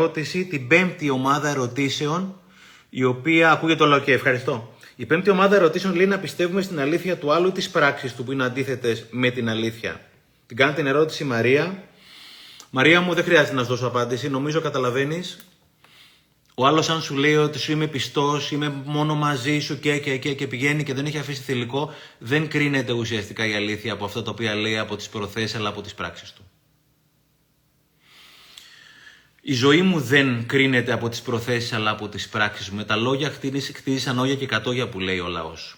ερώτηση, την πέμπτη ομάδα ερωτήσεων, η οποία ακούγεται όλο και ευχαριστώ. Η πέμπτη ομάδα ερωτήσεων λέει να πιστεύουμε στην αλήθεια του άλλου τι πράξει του που είναι αντίθετες με την αλήθεια. Την κάνει την ερώτηση η Μαρία. Μαρία μου, δεν χρειάζεται να σου δώσω απάντηση. Νομίζω καταλαβαίνεις. Ο άλλος, αν σου λέει ότι σου είμαι πιστός, είμαι μόνο μαζί σου και, και, και, και πηγαίνει και δεν έχει αφήσει θηλυκό, δεν κρίνεται ουσιαστικά η αλήθεια από αυτό το οποίο λέει από τις προθέσεις αλλά από τις πράξεις του. Η ζωή μου δεν κρίνεται από τις προθέσεις αλλά από τις πράξεις μου. Με τα λόγια χτίζησαν όγια και κατόγια που λέει ο λαός.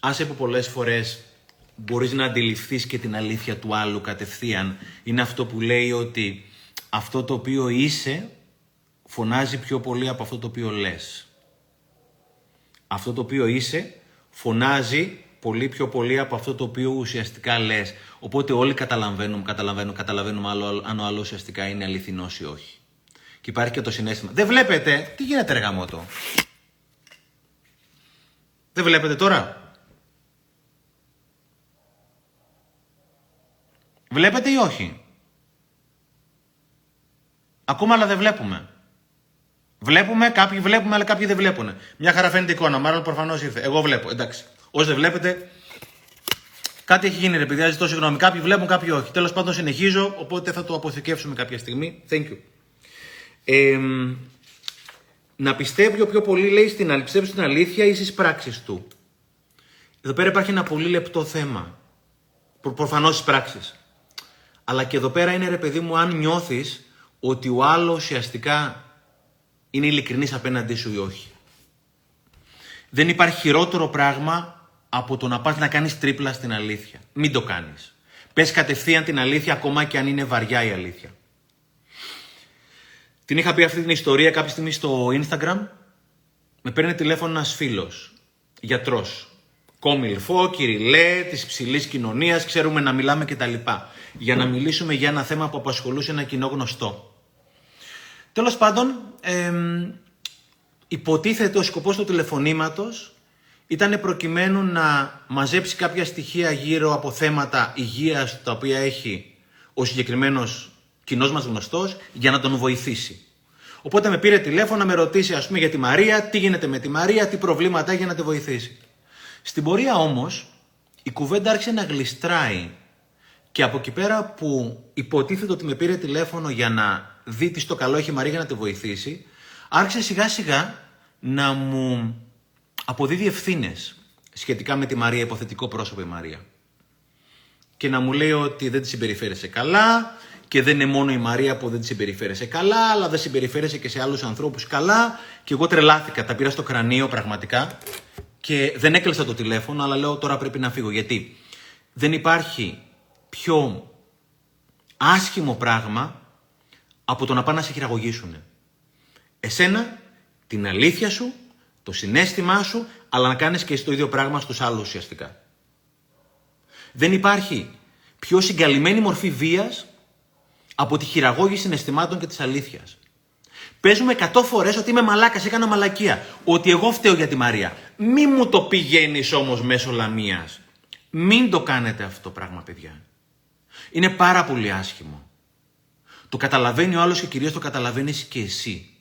Άσε που πολλές φορές μπορείς να αντιληφθείς και την αλήθεια του άλλου κατευθείαν. Είναι αυτό που λέει ότι αυτό το οποίο είσαι φωνάζει πιο πολύ από αυτό το οποίο λες. Αυτό το οποίο είσαι φωνάζει πολύ πιο πολύ από αυτό το οποίο ουσιαστικά λες. Οπότε όλοι καταλαβαίνουμε, καταλαβαίνουμε, καταλαβαίνουμε αν ο άλλος ουσιαστικά είναι αληθινός ή όχι. Και υπάρχει και το συνέστημα. Δεν βλέπετε, τι γίνεται ρε γαμότο. Δεν βλέπετε τώρα; Βλέπετε ή όχι; Ακόμα αλλά δεν βλέπουμε. Βλέπουμε, κάποιοι βλέπουμε, αλλά κάποιοι δεν βλέπουν. Μια χαρά φαίνεται εικόνα. Μάλλον προφανώς ήρθε. Εγώ βλέπω, εντάξει. Όσοι δεν βλέπετε, κάτι έχει γίνει, ρε παιδιά. Ζητώ συγγνώμη. Κάποιοι βλέπουν, κάποιοι όχι. Τέλος πάντων, συνεχίζω, οπότε θα το αποθηκεύσουμε κάποια στιγμή. Thank you. Ε, να πιστεύει ο πιο πολύ, λέει, στην, στην αλήθεια ή στις πράξεις του. Εδώ πέρα υπάρχει ένα πολύ λεπτό θέμα. Προ, Προφανώς στις πράξεις. Αλλά και εδώ πέρα είναι, ρε παιδί μου, αν νιώθεις ότι ο άλλος ουσιαστικά είναι ειλικρινής απέναντί σου ή όχι. Δεν υπάρχει χειρότερο πράγμα από το να πας να κάνεις τρίπλα στην αλήθεια. Μην το κάνεις. Πες κατευθείαν την αλήθεια ακόμα και αν είναι βαριά η αλήθεια. Την είχα πει αυτή την ιστορία κάποια στιγμή στο Instagram. Με παίρνει τηλέφωνο ένας φίλος, γιατρός. Κόμιλφό, κυριλέ, της υψηλή κοινωνίας, ξέρουμε να μιλάμε κτλ. Για να μιλήσουμε για ένα θέμα που απασχολούσε ένα κοινό γνωστό. Τέλος πάντων, υποτίθεται ο σκοπός του τηλεφωνήματος ήταν προκειμένου να μαζέψει κάποια στοιχεία γύρω από θέματα υγείας τα οποία έχει ο συγκεκριμένος κοινός μας γνωστός για να τον βοηθήσει. Οπότε με πήρε τηλέφωνο να με ρωτήσει ας πούμε για τη Μαρία, τι γίνεται με τη Μαρία, τι προβλήματα έχει για να τη βοηθήσει. Στην πορεία όμως η κουβέντα άρχισε να γλιστράει και από εκεί πέρα που υποτίθεται ότι με πήρε τηλέφωνο για να δει τι στο καλό έχει η Μαρία για να τη βοηθήσει, άρχισε σιγά σιγά να μου αποδίδει ευθύνες σχετικά με τη Μαρία, υποθετικό πρόσωπο η Μαρία. Και να μου λέει ότι δεν τη συμπεριφέρεσαι καλά και δεν είναι μόνο η Μαρία που δεν τη συμπεριφέρεσαι καλά, αλλά δεν συμπεριφέρεσαι και σε άλλους ανθρώπους καλά. Και εγώ τρελάθηκα, τα πήρα στο κρανίο πραγματικά και δεν έκλεισα το τηλέφωνο, αλλά λέω τώρα πρέπει να φύγω. Γιατί δεν υπάρχει πιο άσχημο πράγμα από το να πάνε να σε χειραγωγήσουν. Εσένα, την αλήθεια σου, το συνέστημά σου, αλλά να κάνεις και εσύ το ίδιο πράγμα στους άλλους ουσιαστικά. Δεν υπάρχει πιο συγκαλυμμένη μορφή βίας από τη χειραγώγηση συναισθημάτων και της αλήθειας. Παίζουμε 100 φορές ότι είμαι μαλάκας, έκανα μαλακία. Ότι εγώ φταίω για τη Μαρία. Μη μου το πηγαίνεις όμως μέσω λαμίας. Μην το κάνετε αυτό το πράγμα, παιδιά. Είναι πάρα πολύ άσχημο. Το καταλαβαίνει ο άλλος και κυρίως το καταλαβαίνεις και εσύ.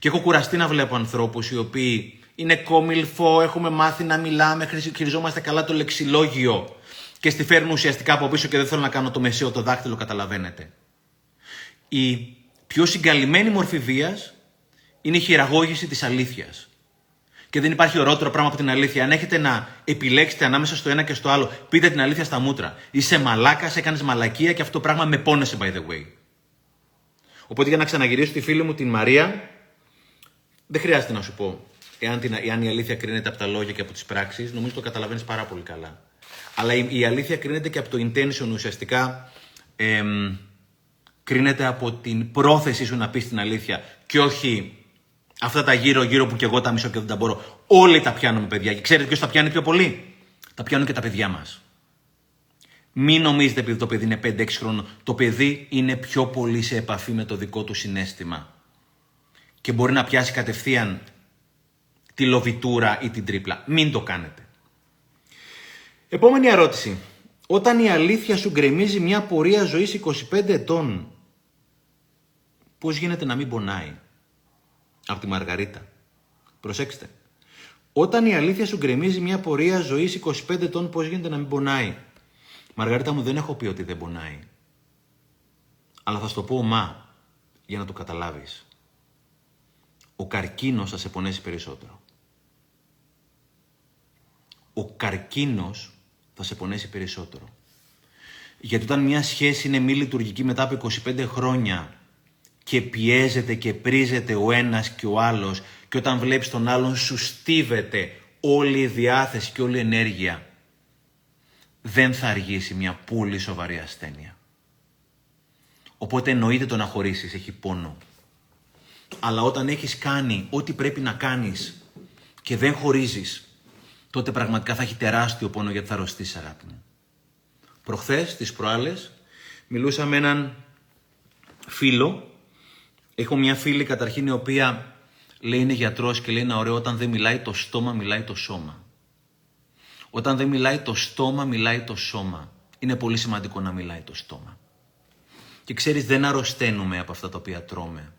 Και έχω κουραστεί να βλέπω ανθρώπους οι οποίοι είναι κόμιλφο, έχουμε μάθει να μιλάμε, χειριζόμαστε καλά το λεξιλόγιο και στη φέρνουν ουσιαστικά από πίσω και δεν θέλω να κάνω το μεσαίο το δάχτυλο, καταλαβαίνετε. Η πιο συγκαλυμμένη μορφή βίας είναι η χειραγώγηση της αλήθειας. Και δεν υπάρχει ορότερο πράγμα από την αλήθεια. Αν έχετε να επιλέξετε ανάμεσα στο ένα και στο άλλο, πείτε την αλήθεια στα μούτρα. Είσαι μαλάκας, έκανες μαλακία και αυτό το πράγμα με πόνεσε, by the way. Οπότε για να ξαναγυρίσω τη φίλη μου την Μαρία, δεν χρειάζεται να σου πω εάν, την, εάν η αλήθεια κρίνεται από τα λόγια και από τις πράξεις. Νομίζω το καταλαβαίνεις πάρα πολύ καλά. Αλλά η, η, αλήθεια κρίνεται και από το intention ουσιαστικά. Εμ, κρίνεται από την πρόθεση σου να πεις την αλήθεια και όχι Αυτά τα γύρω-γύρω που και εγώ τα μισώ και δεν τα μπορώ. Όλοι τα πιάνουμε, παιδιά. Και ξέρετε ποιος τα πιάνει πιο πολύ; Τα πιάνουν και τα παιδιά μας. Μην νομίζετε επειδή το παιδί είναι 5-6 χρόνων. Το παιδί είναι πιο πολύ σε επαφή με το δικό του συνέστημα. Και μπορεί να πιάσει κατευθείαν τη λοβιτούρα ή την τρίπλα. Μην το κάνετε. Επόμενη ερώτηση. Όταν η αλήθεια σου γκρεμίζει μια πορεία ζωής 25 ετών, Πώς γίνεται να μην πονάει; Από τη Μαργαρίτα. Προσέξτε. Όταν η αλήθεια σου γκρεμίζει μια πορεία ζωής 25 ετών, πώς γίνεται να μην πονάει; Μαργαρίτα μου δεν έχω πει ότι δεν πονάει. Αλλά θα σου το πω μα για να το καταλάβεις. Ο καρκίνος θα σε πονέσει περισσότερο. Ο καρκίνος θα σε πονέσει περισσότερο. Γιατί όταν μια σχέση είναι μη λειτουργική μετά από 25 χρόνια και πιέζεται και πρίζεται ο ένας και ο άλλος και όταν βλέπεις τον άλλον σου στίβεται όλη η διάθεση και όλη η ενέργεια δεν θα αργήσει μια πολύ σοβαρή ασθένεια. Οπότε εννοείται το να χωρίσεις, έχει πόνο. Αλλά όταν έχεις κάνει ό,τι πρέπει να κάνεις και δεν χωρίζεις, τότε πραγματικά θα έχει τεράστιο πόνο γιατί θα αρρωστήσεις αγάπη μου. Προχθές, τις προάλλες, μιλούσα με έναν φίλο. Έχω μια φίλη καταρχήν η οποία λέει είναι γιατρός και λέει είναι ωραίο όταν δεν μιλάει το στόμα, μιλάει το σώμα. Όταν δεν μιλάει το στόμα, μιλάει το σώμα. Είναι πολύ σημαντικό να μιλάει το στόμα. Και ξέρεις δεν αρρωσταίνουμε από αυτά τα οποία τρώμε.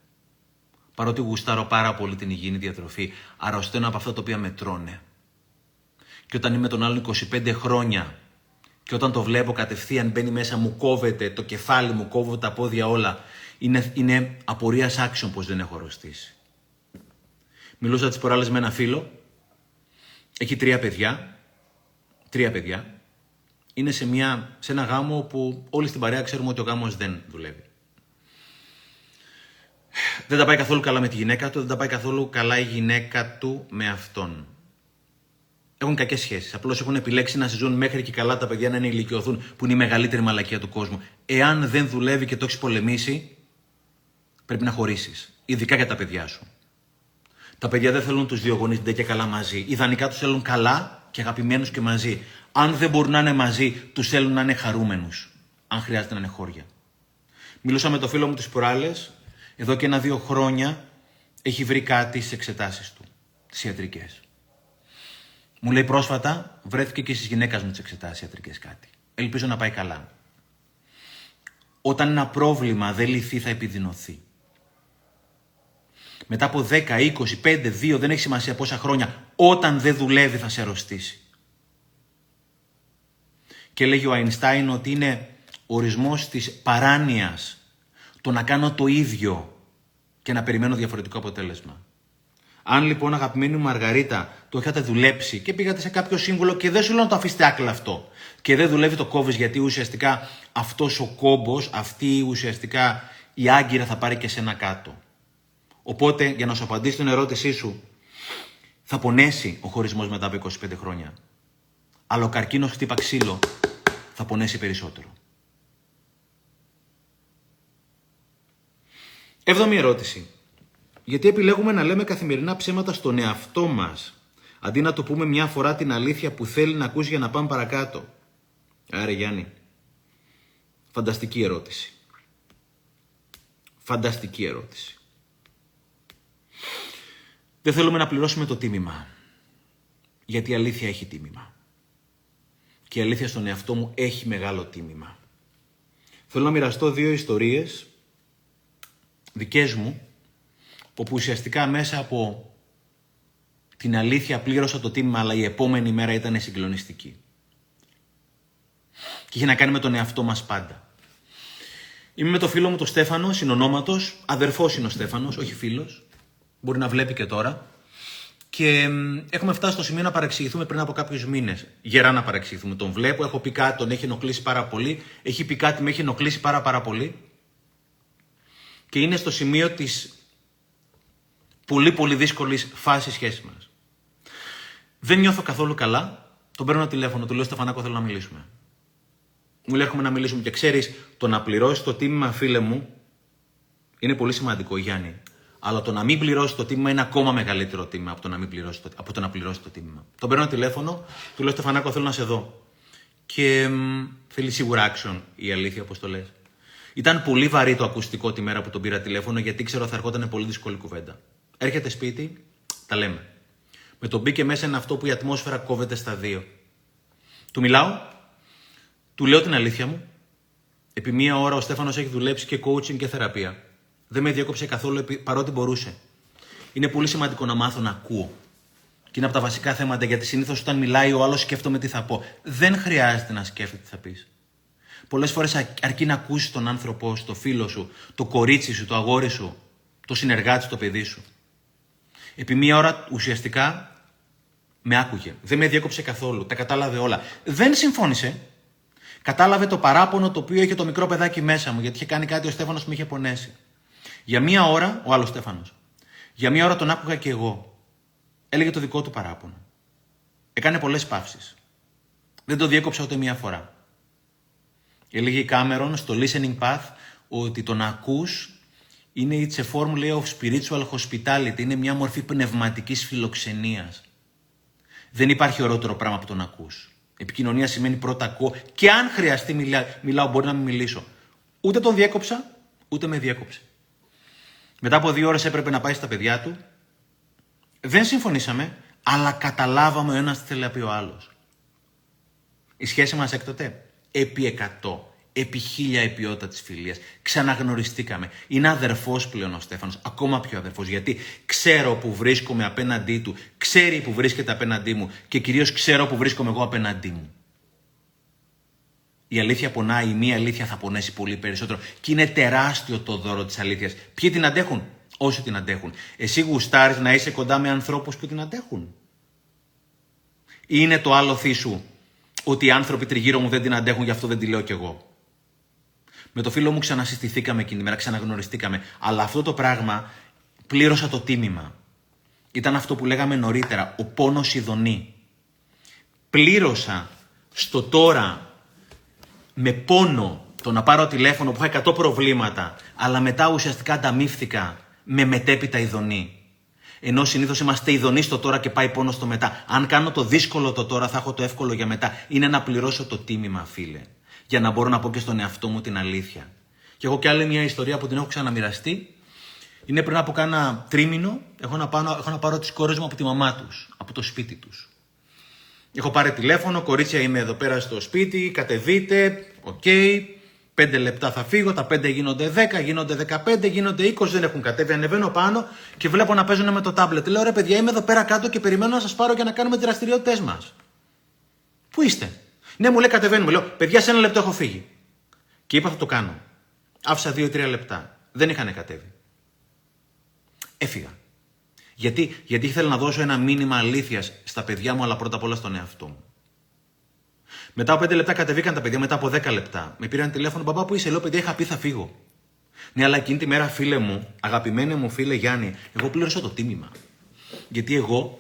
Παρότι γουστάρω πάρα πολύ την υγιεινή διατροφή, αρρωσταίνω από αυτά τα οποία με τρώνε. Και όταν είμαι τον άλλον 25 χρόνια και όταν το βλέπω κατευθείαν μπαίνει μέσα μου κόβεται το κεφάλι μου, κόβω τα πόδια όλα, είναι, είναι απορίας άξιον πως δεν έχω αρρωστήσει. Μιλούσα τις προάλλες με ένα φίλο, έχει τρία παιδιά, τρία παιδιά, είναι σε, μια, σε ένα γάμο που όλοι στην παρέα ξέρουμε ότι ο γάμος δεν δουλεύει. Δεν τα πάει καθόλου καλά με τη γυναίκα του, δεν τα πάει καθόλου καλά η γυναίκα του με αυτόν. Έχουν κακές σχέσεις. Απλώς έχουν επιλέξει να ζουν μέχρι και καλά τα παιδιά να είναι ηλικιωθούν, που είναι η μεγαλύτερη μαλακία του κόσμου. Εάν δεν δουλεύει και το έχεις πολεμήσει, πρέπει να χωρίσεις. Ειδικά για τα παιδιά σου. Τα παιδιά δεν θέλουν τους δύο γονείς ντε και καλά μαζί. Ιδανικά τους θέλουν καλά και αγαπημένους και μαζί. Αν δεν μπορούν να είναι μαζί, τους θέλουν να είναι χαρούμενους. Αν χρειάζεται να είναι χώρια. Μιλούσα με το φίλο μου τις προάλλες, εδώ και ένα-δύο χρόνια έχει βρει κάτι στις εξετάσεις του, τις ιατρικές. Μου λέει πρόσφατα, βρέθηκε και στις γυναίκα μου τις εξετάσεις ιατρικές κάτι. Ελπίζω να πάει καλά. Όταν ένα πρόβλημα δεν λυθεί, θα επιδεινωθεί. Μετά από 10, 20, 5, 2, δεν έχει σημασία πόσα χρόνια, όταν δεν δουλεύει θα σε αρρωστήσει. Και λέγει ο Αϊνστάιν ότι είναι ορισμός της παράνοιας το να κάνω το ίδιο και να περιμένω διαφορετικό αποτέλεσμα. Αν λοιπόν αγαπημένη μου Μαργαρίτα το είχατε δουλέψει και πήγατε σε κάποιο σύμβουλο και δεν σου λέω να το αφήσετε άκλα αυτό και δεν δουλεύει το κόβεις γιατί ουσιαστικά αυτός ο κόμπος, αυτή ουσιαστικά η άγκυρα θα πάρει και σε ένα κάτω. Οπότε για να σου απαντήσω την ερώτησή σου θα πονέσει ο χωρισμός μετά από 25 χρόνια. Αλλά ο καρκίνος χτύπα ξύλο θα πονέσει περισσότερο. Έβδομη ερώτηση. Γιατί επιλέγουμε να λέμε καθημερινά ψέματα στον εαυτό μας, αντί να το πούμε μια φορά την αλήθεια που θέλει να ακούσει για να πάμε παρακάτω; Άρα Γιάννη, φανταστική ερώτηση. Φανταστική ερώτηση. Δεν θέλουμε να πληρώσουμε το τίμημα. Γιατί η αλήθεια έχει τίμημα. Και η αλήθεια στον εαυτό μου έχει μεγάλο τίμημα. Θέλω να μοιραστώ δύο ιστορίες δικές μου όπου ουσιαστικά μέσα από την αλήθεια πλήρωσα το τίμημα, αλλά η επόμενη μέρα ήταν συγκλονιστική. Και είχε να κάνει με τον εαυτό μας πάντα. Είμαι με το φίλο μου τον Στέφανος, συνονόματος, αδερφός είναι ο Στέφανος, όχι φίλος. Μπορεί να βλέπει και τώρα. Και έχουμε φτάσει στο σημείο να παρεξηγηθούμε πριν από κάποιους μήνες. Γερά να παρεξηγηθούμε. Τον βλέπω, έχω πει κάτι, τον έχει ενοχλήσει πάρα πολύ. Έχει πει κάτι, με έχει ενοχλήσει πάρα, πάρα πολύ. Και είναι στο σημείο της πολύ πολύ δύσκολης φάσης σχέσης μας. Δεν νιώθω καθόλου καλά. Τον παίρνω ένα τηλέφωνο, του λέω Στεφανάκο, θέλω να μιλήσουμε. Μου λέει: Έχουμε να μιλήσουμε. Και ξέρεις, το να πληρώσεις το τίμημα, φίλε μου, είναι πολύ σημαντικό, Γιάννη. Αλλά το να μην πληρώσεις το τίμημα είναι ακόμα μεγαλύτερο τίμημα από το να, μην πληρώσεις το, από το, να πληρώσεις το τίμημα. Τον παίρνω ένα τηλέφωνο, του λέω Στεφανάκο, θέλω να σε δω. Και μ, θέλει σίγουρα action η αλήθεια, όπως το λες. Ήταν πολύ βαρύ το ακουστικό τη μέρα που τον πήρα τηλέφωνο, γιατί ξέρω θα ερχόταν πολύ δύσκολη κουβέντα. Έρχεται σπίτι, τα λέμε. Με τον μπήκε μέσα είναι αυτό που η ατμόσφαιρα κόβεται στα δύο. Του μιλάω, του λέω την αλήθεια μου. Επί μία ώρα ο Στέφανος έχει δουλέψει και coaching και θεραπεία. Δεν με διέκοψε καθόλου παρότι μπορούσε. Είναι πολύ σημαντικό να μάθω να ακούω. Και είναι από τα βασικά θέματα γιατί συνήθως όταν μιλάει ο άλλος σκέφτομαι τι θα πω. Δεν χρειάζεται να σκέφτεται τι θα πεις. Πολλές φορές αρκεί να ακούσεις τον άνθρωπό σου, το φίλο σου, το κορίτσι σου, το αγόρι σου, το συνεργάτη σου, το παιδί σου. Επί μία ώρα ουσιαστικά με άκουγε. Δεν με διέκοψε καθόλου. Τα κατάλαβε όλα. Δεν συμφώνησε. Κατάλαβε το παράπονο το οποίο είχε το μικρό παιδάκι μέσα μου, γιατί είχε κάνει κάτι ο Στέφανος που με είχε πονέσει. Για μία ώρα, ο άλλος Στέφανος. Για μία ώρα τον άκουγα και εγώ. Έλεγε το δικό του παράπονο. Έκανε πολλές παύσεις. Δεν το διέκοψα ούτε μία φορά. Έλεγε η Κάμερον στο listening path ότι το να ακούς είναι it's a form of spiritual hospitality. Είναι μια μορφή πνευματικής φιλοξενίας. Δεν υπάρχει ορότερο πράγμα από το να ακούς. Επικοινωνία σημαίνει πρώτα ακούω και αν χρειαστεί μιλά, μιλάω μπορεί να μην μιλήσω. Ούτε τον διέκοψα, ούτε με διέκοψε. Μετά από δύο ώρες έπρεπε να πάει στα παιδιά του. Δεν συμφωνήσαμε, αλλά καταλάβαμε ο ένας τι θέλει να πει ο άλλος. Η σχέση μας έκτοτε; Επί εκατό, επί χίλια η ποιότητα της φιλίας. Ξαναγνωριστήκαμε. Είναι αδερφός πλέον ο Στέφανος, ακόμα πιο αδερφός, γιατί ξέρω που βρίσκομαι απέναντί του, ξέρει που βρίσκεται απέναντί μου και κυρίως ξέρω που βρίσκομαι εγώ απέναντί μου. Η αλήθεια πονάει, η μία αλήθεια θα πονέσει πολύ περισσότερο. Και είναι τεράστιο το δώρο της αλήθειας. Ποιοι την αντέχουν, όσοι την αντέχουν. Εσύ γουστάρεις να είσαι κοντά με ανθρώπους που την αντέχουν. Είναι το άλλο σου ότι οι άνθρωποι τριγύρω μου δεν την αντέχουν, γι' αυτό δεν τη λέω κι εγώ. Με το φίλο μου ξανασυστηθήκαμε εκείνη τη μέρα, ξαναγνωριστήκαμε. Αλλά αυτό το πράγμα πλήρωσα το τίμημα. Ήταν αυτό που λέγαμε νωρίτερα, ο πόνος ειδονή. Πλήρωσα στο τώρα με πόνο το να πάρω τηλέφωνο που είχα 100 προβλήματα, αλλά μετά ουσιαστικά ανταμείφθηκα με μετέπειτα ειδονή. Ενώ συνήθως είμαστε ειδονοί στο τώρα και πάει πόνο στο μετά. Αν κάνω το δύσκολο το τώρα, θα έχω το εύκολο για μετά. Είναι να πληρώσω το τίμημα, φίλε. Για να μπορώ να πω και στον εαυτό μου την αλήθεια. Και έχω και άλλη μια ιστορία που την έχω ξαναμοιραστεί. Είναι πριν από κάνα τρίμηνο, έχω να, πάω, έχω να πάρω τις κόρες μου από τη μαμά τους, από το σπίτι τους. Έχω πάρει τηλέφωνο, κορίτσια είμαι εδώ πέρα στο σπίτι, κατεβείτε, ok. Okay. Πέντε λεπτά θα φύγω, τα πέντε γίνονται 10, γίνονται 15, γίνονται 20, δεν έχουν κατέβει. Ανεβαίνω πάνω και βλέπω να παίζουν με το τάμπλετ. Λέω ρε παιδιά, είμαι εδώ πέρα κάτω και περιμένω να σας πάρω για να κάνουμε τις δραστηριότητές μας. Πού είστε; Ναι, μου λέει κατεβαίνουμε. Λέω, παιδιά, σε ένα λεπτό έχω φύγει. Και είπα θα το κάνω. Άφησα 2-3 λεπτά. Δεν είχαν κατέβει. Έφυγα. Γιατί, γιατί ήθελα να δώσω ένα μήνυμα αλήθειας στα παιδιά μου, αλλά πρώτα απ' όλα στον εαυτό μου. Μετά από 5 λεπτά κατεβήκαν τα παιδιά, μετά από 10 λεπτά. Με πήραν τηλέφωνο, μπαμπά που είσαι, λέω παιδιά, είχα πει θα φύγω. Ναι, αλλά εκείνη τη μέρα, φίλε μου, αγαπημένη μου φίλε Γιάννη, εγώ πλήρωσα το τίμημα. Γιατί εγώ,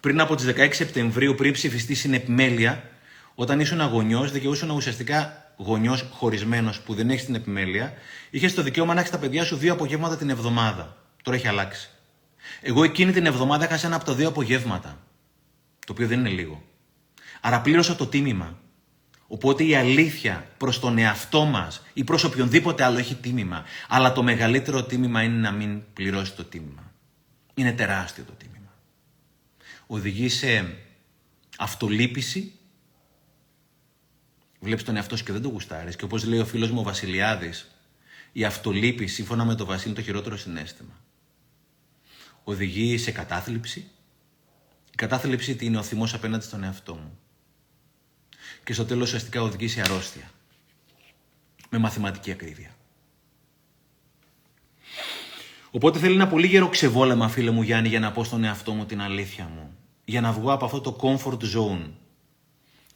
πριν από τις 16 Σεπτεμβρίου, πριν ψηφιστεί στην επιμέλεια, όταν ήσουν γονιό, δικαιούσαν ουσιαστικά γονιός χωρισμένος που δεν έχει την επιμέλεια, είχες το δικαίωμα να έχεις τα παιδιά σου δύο απογεύματα την εβδομάδα. Τώρα έχει αλλάξει. Εγώ εκείνη την εβδομάδα έχασα ένα από τα δύο απογεύματα. Το οποίο δεν είναι λίγο. Άρα πλήρωσα το τίμημα. Οπότε η αλήθεια προς τον εαυτό μας ή προς οποιονδήποτε άλλο έχει τίμημα. Αλλά το μεγαλύτερο τίμημα είναι να μην πληρώσει το τίμημα. Είναι τεράστιο το τίμημα. Οδηγεί σε αυτολύπηση. Βλέπεις τον εαυτό σου και δεν το γουστάρεις. Και όπως λέει ο φίλος μου ο Βασιλιάδης, η αυτολύπηση σύμφωνα με το Βασίλη είναι το χειρότερο συνέστημα. Οδηγεί σε κατάθλιψη. Η κατάθλιψη είναι ο θυμός απέναντι στον εαυτό μου και στο τέλος ουσιαστικά οδηγεί σε αρρώστια. Με μαθηματική ακρίβεια. Οπότε θέλει ένα πολύ γερό ξεβόλεμα, φίλε μου Γιάννη, για να πω στον εαυτό μου την αλήθεια μου. Για να βγω από αυτό το comfort zone.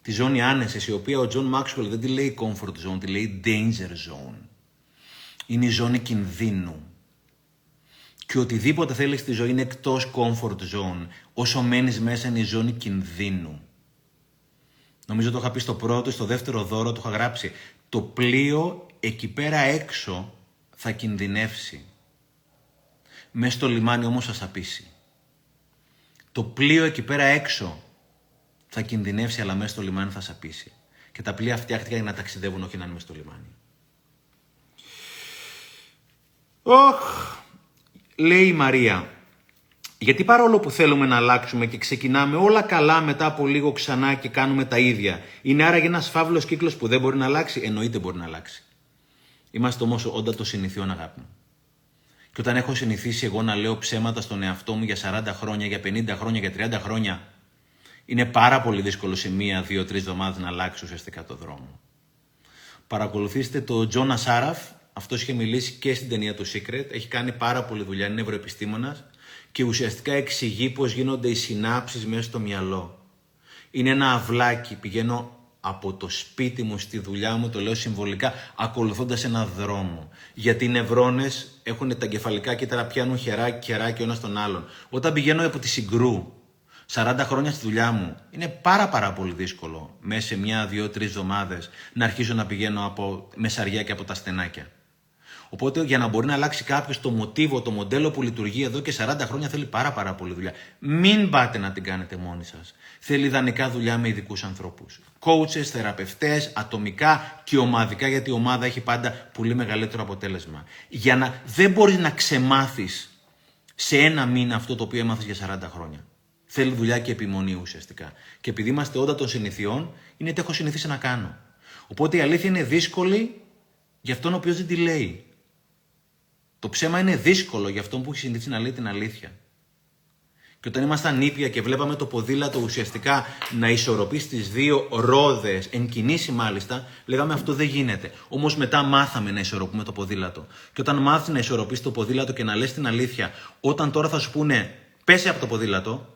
Τη ζώνη άνεσης, η οποία ο Τζον Μάξουελ δεν τη λέει comfort zone, τη λέει danger zone. Είναι η ζώνη κινδύνου. Και οτιδήποτε θέλεις στη ζωή είναι εκτός comfort zone. Όσο μένεις μέσα είναι η ζώνη κινδύνου. Νομίζω το είχα πει στο πρώτο, στο δεύτερο δώρο, το είχα γράψει. Το πλοίο εκεί πέρα έξω θα κινδυνεύσει. Μέσα στο λιμάνι όμως θα σαπίσει. Το πλοίο εκεί πέρα έξω θα κινδυνεύσει, αλλά μέσα στο λιμάνι θα σαπίσει. Και τα πλοία φτιάχτηκαν για να ταξιδεύουν, όχι να είναι μέσα στο λιμάνι. Όχ, λέει η Μαρία, γιατί παρόλο που θέλουμε να αλλάξουμε και ξεκινάμε όλα καλά μετά από λίγο ξανά και κάνουμε τα ίδια, είναι άραγε ένας φαύλος κύκλος που δεν μπορεί να αλλάξει. Εννοείται μπορεί να αλλάξει. Είμαστε όμως όντα το συνηθιών, αγάπη μου. Και όταν έχω συνηθίσει εγώ να λέω ψέματα στον εαυτό μου για 40 χρόνια, για 50 χρόνια, για 30 χρόνια, είναι πάρα πολύ δύσκολο σε μία, δύο, τρεις εβδομάδες να αλλάξει ουσιαστικά το δρόμο. Παρακολουθήστε το Τζόνα Σάραφ. Αυτός είχε μιλήσει και στην ταινία του Secret. Έχει κάνει πάρα πολύ δουλειά, είναι ευρωεπιστήμονα και ουσιαστικά εξηγεί πώς γίνονται οι συνάψεις μέσα στο μυαλό. Είναι ένα αυλάκι. Πηγαίνω από το σπίτι μου στη δουλειά μου, το λέω συμβολικά, ακολουθώντας ένα δρόμο. Γιατί οι νευρώνες έχουν τα κεφαλικά κύτταρα, πιάνουν χεράκι, χεράκι ο ένα τον άλλον. Όταν πηγαίνω από τη συγκρού 40 χρόνια στη δουλειά μου, είναι πάρα πάρα πολύ δύσκολο μέσα σε μια, δύο, τρεις εβδομάδες να αρχίσω να πηγαίνω από μεσαριά και από τα στενάκια. Οπότε για να μπορεί να αλλάξει κάποιος το μοτίβο, το μοντέλο που λειτουργεί εδώ και 40 χρόνια θέλει πάρα πάρα πολύ δουλειά. Μην πάτε να την κάνετε μόνοι σας. Θέλει ιδανικά δουλειά με ειδικούς ανθρώπους. Coaches, θεραπευτές, ατομικά και ομαδικά, γιατί η ομάδα έχει πάντα πολύ μεγαλύτερο αποτέλεσμα. Για να δεν μπορείς να ξεμάθεις σε ένα μήνα αυτό το οποίο έμαθες για 40 χρόνια. Θέλει δουλειά και επιμονή ουσιαστικά. Και επειδή είμαστε όντα των συνηθιών, είναι τι έχω συνηθίσει να κάνω. Οπότε η αλήθεια είναι δύσκολη για αυτόν ο οποίος δεν τη λέει. Το ψέμα είναι δύσκολο για αυτόν που έχει συνηθίσει να λέει την αλήθεια. Και όταν ήμασταν νήπια και βλέπαμε το ποδήλατο ουσιαστικά να ισορροπεί στις δύο ρόδες, εν κινήσει μάλιστα, λέγαμε αυτό δεν γίνεται. Όμως μετά μάθαμε να ισορροπούμε το ποδήλατο. Και όταν μάθεις να ισορροπείς το ποδήλατο και να λες την αλήθεια, όταν τώρα θα σου πούνε πέσει από το ποδήλατο,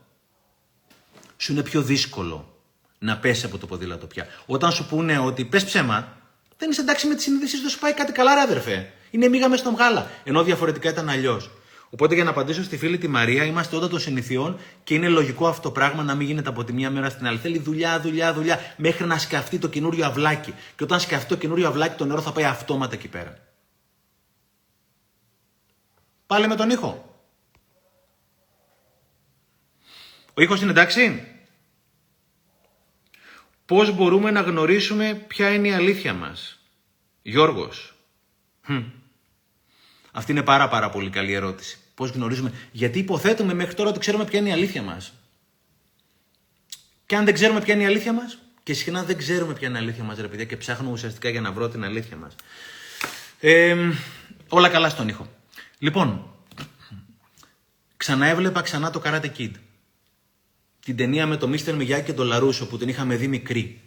σου είναι πιο δύσκολο να πέσεις από το ποδήλατο πια. Όταν σου πούνε ότι πες ψέμα, δεν είσαι εντάξει με τη συνείδησή σου, σου πάει κάτι καλά, ρε αδερφέ. Είναι μίγα με στον γάλα. Ενώ διαφορετικά ήταν αλλιώς. Οπότε για να απαντήσω στη φίλη τη Μαρία, είμαστε όταν των συνηθιών και είναι λογικό αυτό το πράγμα να μην γίνεται από τη μία μέρα στην άλλη. Θέλει δουλειά, δουλειά, δουλειά, μέχρι να σκαφτεί το καινούριο αυλάκι. Και όταν σκαφτεί το καινούριο αυλάκι, το νερό θα πάει αυτόματα εκεί πέρα. Πάλι με τον ήχο. Ο ήχος είναι εντάξει; Πώς μπορούμε να γνωρίσουμε ποια είναι η αλήθεια μας; Γιώργος. Αυτή είναι πάρα πάρα πολύ καλή ερώτηση. Πώς γνωρίζουμε. Γιατί υποθέτουμε μέχρι τώρα ότι ξέρουμε ποια είναι η αλήθεια μας. Και αν δεν ξέρουμε ποια είναι η αλήθεια μας, και συχνά δεν ξέρουμε ποια είναι η αλήθεια μας ρε παιδιά και ψάχνουμε ουσιαστικά για να βρω την αλήθεια μας. όλα καλά στον ήχο. Λοιπόν, ξαναέβλεπα ξανά το Karate Kid την ταινία με το Μίστερ Μιγιάκη και τον Λαρούσο που την είχαμε δει μικρή.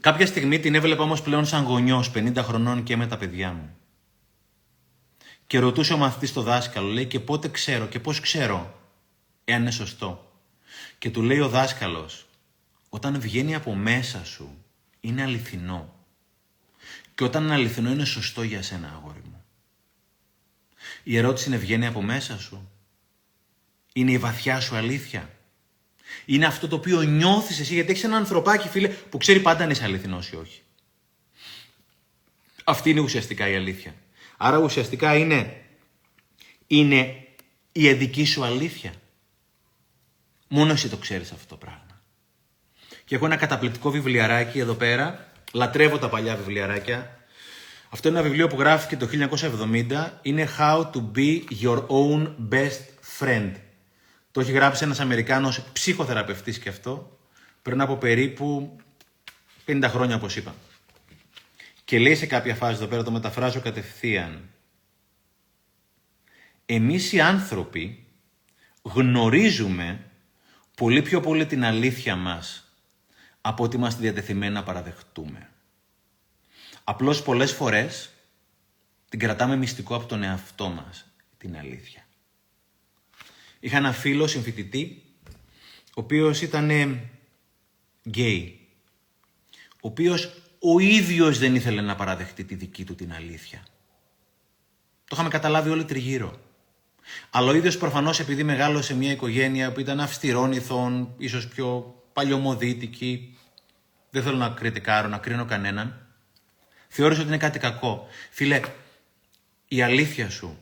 Κάποια στιγμή την έβλεπα όμως πλέον σαν γονιός 50 χρονών και με τα παιδιά μου. Και ρωτούσε ο μαθητής το δάσκαλο, λέει και πότε ξέρω και πώς ξέρω εάν είναι σωστό. Και του λέει ο δάσκαλος, όταν βγαίνει από μέσα σου είναι αληθινό. Και όταν είναι αληθινό είναι σωστό για σένα αγόρι μου. Η ερώτηση είναι βγαίνει από μέσα σου; Είναι η βαθιά σου αλήθεια; Είναι αυτό το οποίο νιώθεις εσύ, γιατί έχεις ένα ανθρωπάκι, φίλε, που ξέρει πάντα αν είσαι αληθινός ή όχι. Αυτή είναι ουσιαστικά η αλήθεια. Άρα ουσιαστικά είναι, είναι η εδική σου αλήθεια. Μόνο εσύ το ξέρεις αυτό το πράγμα. Και έχω ένα καταπληκτικό βιβλιαράκι εδώ πέρα. Λατρεύω τα παλιά βιβλιαράκια. Αυτό είναι ένα βιβλίο που γράφηκε το 1970. Είναι How to be your own best friend. Το έχει γράψει ένας Αμερικάνος ψυχοθεραπευτής και αυτό, πριν από περίπου 50 χρόνια όπως είπα. Και λέει σε κάποια φάση εδώ πέρα, το μεταφράζω κατευθείαν. Εμείς οι άνθρωποι γνωρίζουμε πολύ πιο πολύ την αλήθεια μας από ότι είμαστε διατεθειμένοι να παραδεχτούμε. Απλώς πολλές φορές την κρατάμε μυστικό από τον εαυτό μας, την αλήθεια. Είχα ένα φίλο συμφοιτητή, ο οποίος ήταν γκέι. Ο οποίος ο ίδιος δεν ήθελε να παραδεχτεί τη δική του την αλήθεια. Το είχαμε καταλάβει όλοι τριγύρω. Αλλά ο ίδιος προφανώς επειδή μεγάλωσε σε μια οικογένεια που ήταν αυστηρόνηθων, ίσως πιο παλιωμοδίτικη, δεν θέλω να κριτικάρω, να κρίνω κανέναν, θεώρησε ότι είναι κάτι κακό. Φίλε, η αλήθεια σου,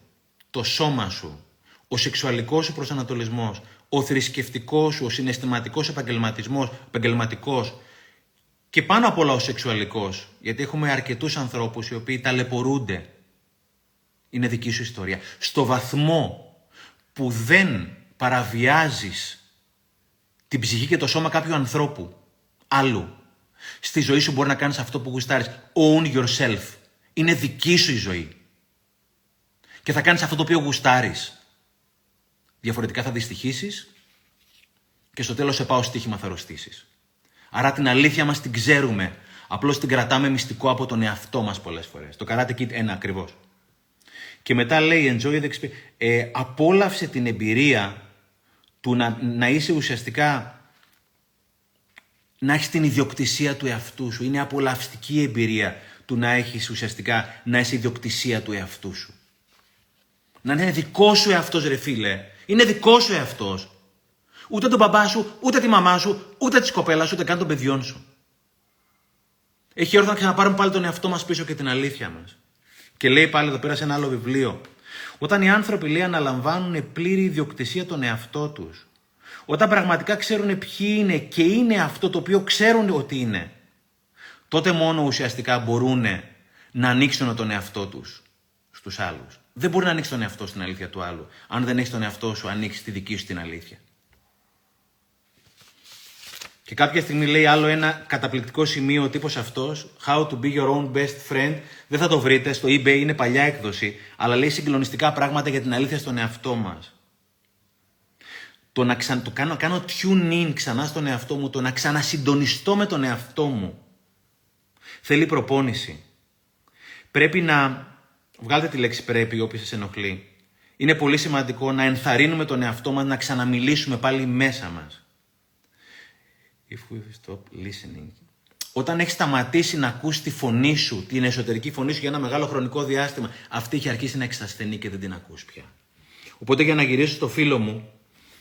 το σώμα σου, ο σεξουαλικός σου προσανατολισμός, ο θρησκευτικός σου, ο συναισθηματικός επαγγελματισμός, επαγγελματικός και πάνω απ' όλα ο σεξουαλικός, γιατί έχουμε αρκετούς ανθρώπους οι οποίοι ταλαιπωρούνται. Είναι δική σου ιστορία. Στο βαθμό που δεν παραβιάζεις την ψυχή και το σώμα κάποιου ανθρώπου, άλλου, στη ζωή σου μπορεί να κάνεις αυτό που γουστάρεις. Own yourself. Είναι δική σου η ζωή. Και θα κάνεις αυτό το οποίο γουστάρεις. Διαφορετικά θα δυστυχήσεις και στο τέλος σε πάω στοίχημα θα ρωστήσεις. Άρα την αλήθεια μας την ξέρουμε. Απλώς την κρατάμε μυστικό από τον εαυτό μας πολλές φορές. Το Karate Kid ένα ακριβώς. Και μετά λέει enjoy the experience. Ε, απόλαυσε την εμπειρία του να, να είσαι ουσιαστικά να έχεις την ιδιοκτησία του εαυτού σου. Είναι απολαυστική η εμπειρία του να έχεις ουσιαστικά να είσαι ιδιοκτησία του εαυτού σου. Να είναι δικό σου εαυτός ρε φίλε. Είναι δικός σου εαυτός. Ούτε τον μπαμπά σου, ούτε τη μαμά σου, ούτε της κοπέλας σου, ούτε καν των παιδιών σου. Έχει όρθιο να ξαναπάρουμε πάλι τον εαυτό μας πίσω και την αλήθεια μας. Και λέει πάλι εδώ πέρα σε ένα άλλο βιβλίο. Όταν οι άνθρωποι λέει αναλαμβάνουν πλήρη ιδιοκτησία τον εαυτό τους, όταν πραγματικά ξέρουν ποιοι είναι και είναι αυτό το οποίο ξέρουν ότι είναι, τότε μόνο ουσιαστικά μπορούν να ανοίξουν τον εαυτό τους στους άλλους. Δεν μπορεί να ανοίξει τον εαυτό στην αλήθεια του άλλου, αν δεν έχεις τον εαυτό σου ανοίξεις τη δική σου την αλήθεια. Και κάποια στιγμή λέει άλλο ένα καταπληκτικό σημείο ο τύπος αυτός, How to be your own best friend. Δεν θα το βρείτε, στο eBay είναι παλιά έκδοση, αλλά λέει συγκλονιστικά πράγματα για την αλήθεια στον εαυτό μας. Το να το κάνω, κάνω tune in ξανά στον εαυτό μου, το να ξανασυντονιστώ με τον εαυτό μου. Θέλει προπόνηση. Πρέπει να, βγάλτε τη λέξη πρέπει όποιος σας ενοχλεί. Είναι πολύ σημαντικό να ενθαρρύνουμε τον εαυτό μας να ξαναμιλήσουμε πάλι μέσα μας. If we stop listening. Όταν έχεις σταματήσει να ακούσει τη φωνή σου, την εσωτερική φωνή σου για ένα μεγάλο χρονικό διάστημα, αυτή έχει αρχίσει να εξασθενεί και δεν την ακούς πια. Οπότε για να γυρίσω στο φίλο μου,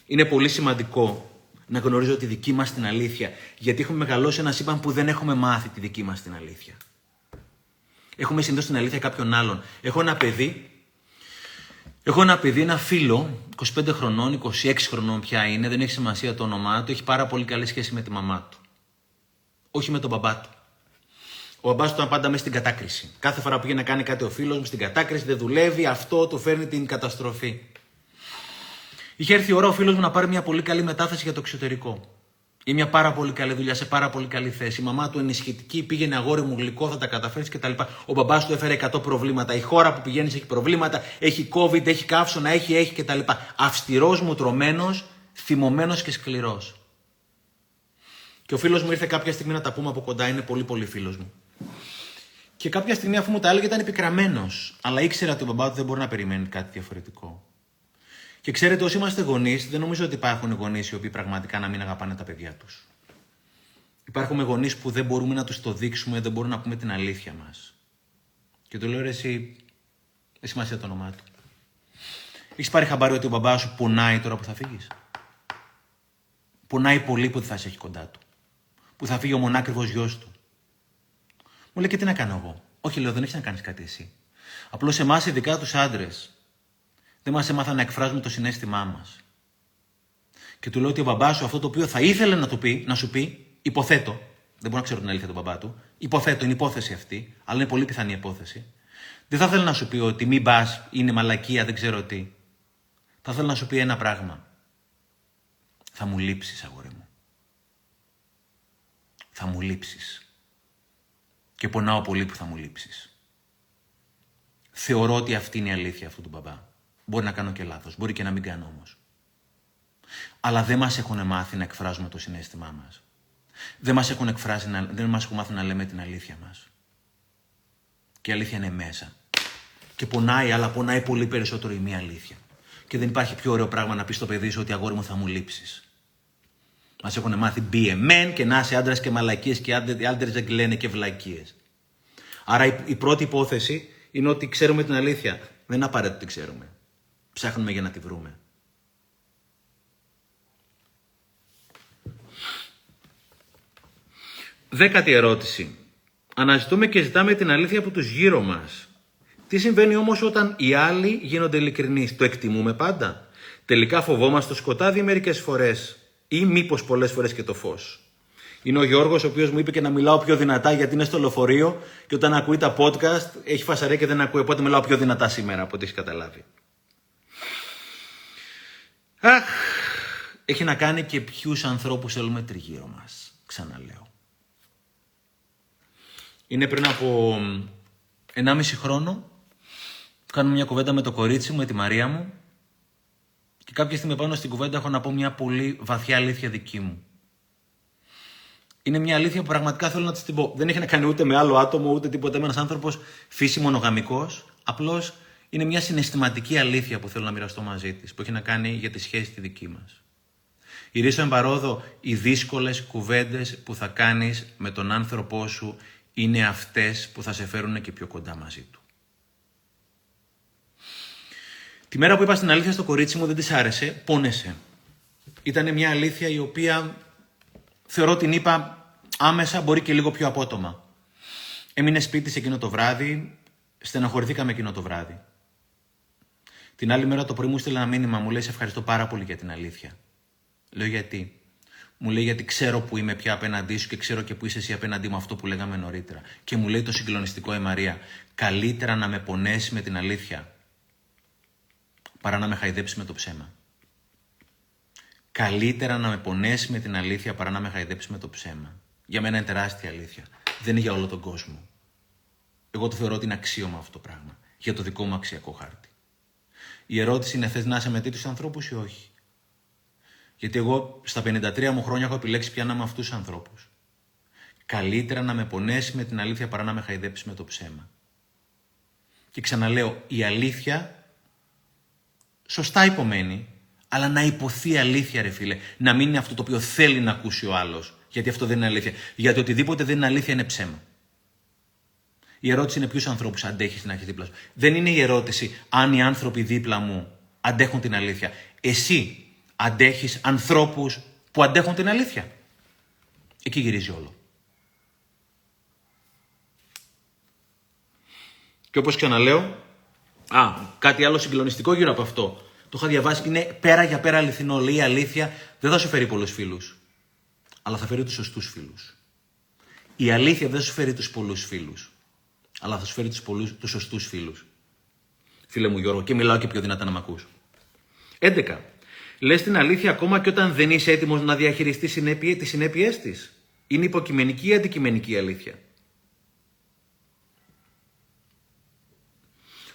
είναι πολύ σημαντικό να γνωρίζω τη δική μας την αλήθεια. Γιατί έχουμε μεγαλώσει ένα σύμπαν που δεν έχουμε μάθει τη δική μας την αλήθεια. Έχουμε συνδώσει την αλήθεια κάποιον άλλον. Έχω ένα παιδί Έχω ένα παιδί, ένα φίλο, 25 χρονών, 26 χρονών πια είναι, δεν έχει σημασία το όνομά του, έχει πάρα πολύ καλή σχέση με τη μαμά του. Όχι με τον μπαμπά του. Ο μπαμπάς του ήταν πάντα μέσα στην κατάκριση. Κάθε φορά που πήγε να κάνει κάτι ο φίλος μου στην κατάκριση, δεν δουλεύει, αυτό του φέρνει την καταστροφή. Είχε έρθει η ώρα ο φίλος μου να πάρει μια πολύ καλή μετάθεση για το εξωτερικό ή μια πάρα πολύ καλή δουλειά σε πάρα πολύ καλή θέση. Η μαμά του ενισχυτική, πήγαινε αγόρι μου γλυκό, θα τα καταφέρεις κτλ. Ο μπαμπάς του έφερε 100 προβλήματα. Η χώρα που πηγαίνεις έχει προβλήματα, έχει COVID, έχει καύσωνα, έχει, έχει κτλ. Αυστηρός μου τρωμένο, θυμωμένος και σκληρός. Και ο φίλος μου ήρθε κάποια στιγμή να τα πούμε από κοντά, είναι πολύ πολύ φίλος μου. Και κάποια στιγμή, αφού μου τα έλεγε, ήταν επικραμένο. Αλλά ήξερα ότι ο μπαμπάς του δεν μπορεί να περιμένει κάτι διαφορετικό. Και ξέρετε, όσοι είμαστε γονείς, δεν νομίζω ότι υπάρχουν γονείς οι οποίοι πραγματικά να μην αγαπάνε τα παιδιά τους. Υπάρχουν γονείς που δεν μπορούμε να τους το δείξουμε, δεν μπορούμε να πούμε την αλήθεια μας. Και του λέω, ρε, εσύ, δεν σημασία το όνομά του. Έχεις πάρει χαμπάρι ότι ο μπαμπάς σου πονάει τώρα που θα φύγεις; Πονάει πολύ που δεν θα σε έχει κοντά του. Που θα φύγει ο μονάκριβος γιος του. Μου λέει και τι να κάνω εγώ; Όχι, λέω, δεν έχεις να κάνεις κάτι εσύ. Απλώς εμάς, ειδικά τους άντρες, δεν μας έμαθαν να εκφράζουμε το συνέστημά μας. Και του λέω ότι ο μπαμπάς σου αυτό το οποίο θα ήθελε να, του πει, να σου πει, υποθέτω, δεν μπορώ να ξέρω την αλήθεια του μπαμπά του, υποθέτω, είναι υπόθεση αυτή, αλλά είναι πολύ πιθανή υπόθεση. Δεν θα ήθελε να σου πει ότι μην πα, είναι μαλακία, δεν ξέρω τι. Θα ήθελα να σου πει ένα πράγμα. Θα μου λείψεις, αγόρι μου. Θα μου λείψεις. Και πονάω πολύ που θα μου λείψεις. Θεωρώ ότι αυτή είναι η αλήθεια αυτού του μπαμπά. Μπορεί να κάνω και λάθος. Μπορεί και να μην κάνω όμως. Αλλά δεν μας έχουν μάθει να εκφράζουμε το συνέστημά μας. Δεν μας έχουν, εκφράσει, δεν μας έχουν μάθει να λέμε την αλήθεια μας. Και η αλήθεια είναι μέσα. Και πονάει, αλλά πονάει πολύ περισσότερο η μία αλήθεια. Και δεν υπάρχει πιο ωραίο πράγμα να πεις στο παιδί σου ότι αγόρι μου θα μου λείψεις. Μας έχουν μάθει be a man και να είσαι άντρας και μαλακίες και άντρες δεν κλαίνε και βλακίες. Άρα η, η πρώτη υπόθεση είναι ότι ξέρουμε την αλήθεια. Δεν είναι απαραίτητο ότι ξέρουμε. Ψάχνουμε για να τη βρούμε. Δέκατη ερώτηση. Αναζητούμε και ζητάμε την αλήθεια από τους γύρω μας. Τι συμβαίνει όμως όταν οι άλλοι γίνονται ειλικρινείς; Το εκτιμούμε πάντα. Τελικά φοβόμαστε το σκοτάδι μερικές φορές ή μήπως πολλές φορές και το φως. Είναι ο Γιώργος, ο οποίος μου είπε και να μιλάω πιο δυνατά γιατί είναι στο λεωφορείο και όταν ακούει τα podcast έχει φασαρέ και δεν ακούει. Οπότε μιλάω πιο δυνατά σήμερα από ό,τι έχεις καταλάβει. Αχ, έχει να κάνει και ποιους ανθρώπους θέλουμε τριγύρω μας. Ξαναλέω. Είναι πριν από 1,5 χρόνο. Κάνουμε μια κουβέντα με το κορίτσι μου, με τη Μαρία μου. Και κάποια στιγμή πάνω στην κουβέντα έχω να πω μια πολύ βαθιά αλήθεια δική μου. Είναι μια αλήθεια που πραγματικά θέλω να της την πω. Δεν έχει να κάνει ούτε με άλλο άτομο, ούτε τίποτα. Είμαι ένας άνθρωπος φύση μονογαμικός. Απλώς είναι μια συναισθηματική αλήθεια που θέλω να μοιραστώ μαζί της, που έχει να κάνει για τη σχέση τη δική μας. Ηρίσω εμπαρόδο, οι δύσκολες κουβέντες που θα κάνεις με τον άνθρωπό σου είναι αυτές που θα σε φέρουν και πιο κοντά μαζί του. Τη μέρα που είπα στην αλήθεια στο κορίτσι μου δεν της άρεσε, πόνεσε. Ήταν μια αλήθεια η οποία θεωρώ την είπα άμεσα, μπορεί και λίγο πιο απότομα. Έμεινε σπίτι σε εκείνο το βράδυ, στεναχωρηθήκαμε εκείνο το βράδυ. Την άλλη μέρα το πρωί μου στείλε ένα μήνυμα, μου λέει: Σε ευχαριστώ πάρα πολύ για την αλήθεια. Λέω γιατί; Μου λέει γιατί ξέρω που είμαι πια απέναντί σου και ξέρω και που είσαι εσύ απέναντί μου αυτό που λέγαμε νωρίτερα. Και μου λέει το συγκλονιστικό, η Μαρία, καλύτερα να με πονέσει με την αλήθεια παρά να με χαϊδέψει με το ψέμα. Καλύτερα να με πονέσει με την αλήθεια παρά να με χαϊδέψει με το ψέμα. Για μένα είναι τεράστια αλήθεια. Δεν είναι για όλο τον κόσμο. Εγώ το θεωρώ ότι είναι αξίωμα αυτό το πράγμα. Για το δικό μου αξιακό χάρτη. Η ερώτηση είναι θες να είσαι με τέτοιους ανθρώπους ή όχι; Γιατί εγώ στα 53 μου χρόνια έχω επιλέξει πια να είμαι αυτούς τους ανθρώπους. Καλύτερα να με πονέσει με την αλήθεια παρά να με χαϊδέψει με το ψέμα. Και ξαναλέω, η αλήθεια σωστά υπομένει, αλλά να υποθεί αλήθεια, ρε φίλε. Να μην είναι αυτό το οποίο θέλει να ακούσει ο άλλος. Γιατί αυτό δεν είναι αλήθεια. Γιατί οτιδήποτε δεν είναι αλήθεια είναι ψέμα. Η ερώτηση είναι ποιους ανθρώπους αντέχεις να έχει δίπλα σου. Δεν είναι η ερώτηση αν οι άνθρωποι δίπλα μου αντέχουν την αλήθεια. Εσύ αντέχεις ανθρώπους που αντέχουν την αλήθεια. Εκεί γυρίζει όλο. Και όπως ξαναλέω, α, κάτι άλλο συγκλονιστικό γύρω από αυτό. Το είχα διαβάσει, είναι πέρα για πέρα αληθινό. Λέει η αλήθεια δεν θα σου φέρει πολλούς φίλους, αλλά θα φέρει τους σωστούς φίλους. Η αλήθεια δεν σου φέρει τους πολλούς φίλους, αλλά θα σου φέρει τους πολλούς, τους σωστούς φίλους. Φίλε μου Γιώργο, και μιλάω και πιο δυνατά να με ακούς. 11. Λες την αλήθεια ακόμα και όταν δεν είσαι έτοιμος να διαχειριστείς τις συνέπειές της. Είναι υποκειμενική ή αντικειμενική αλήθεια;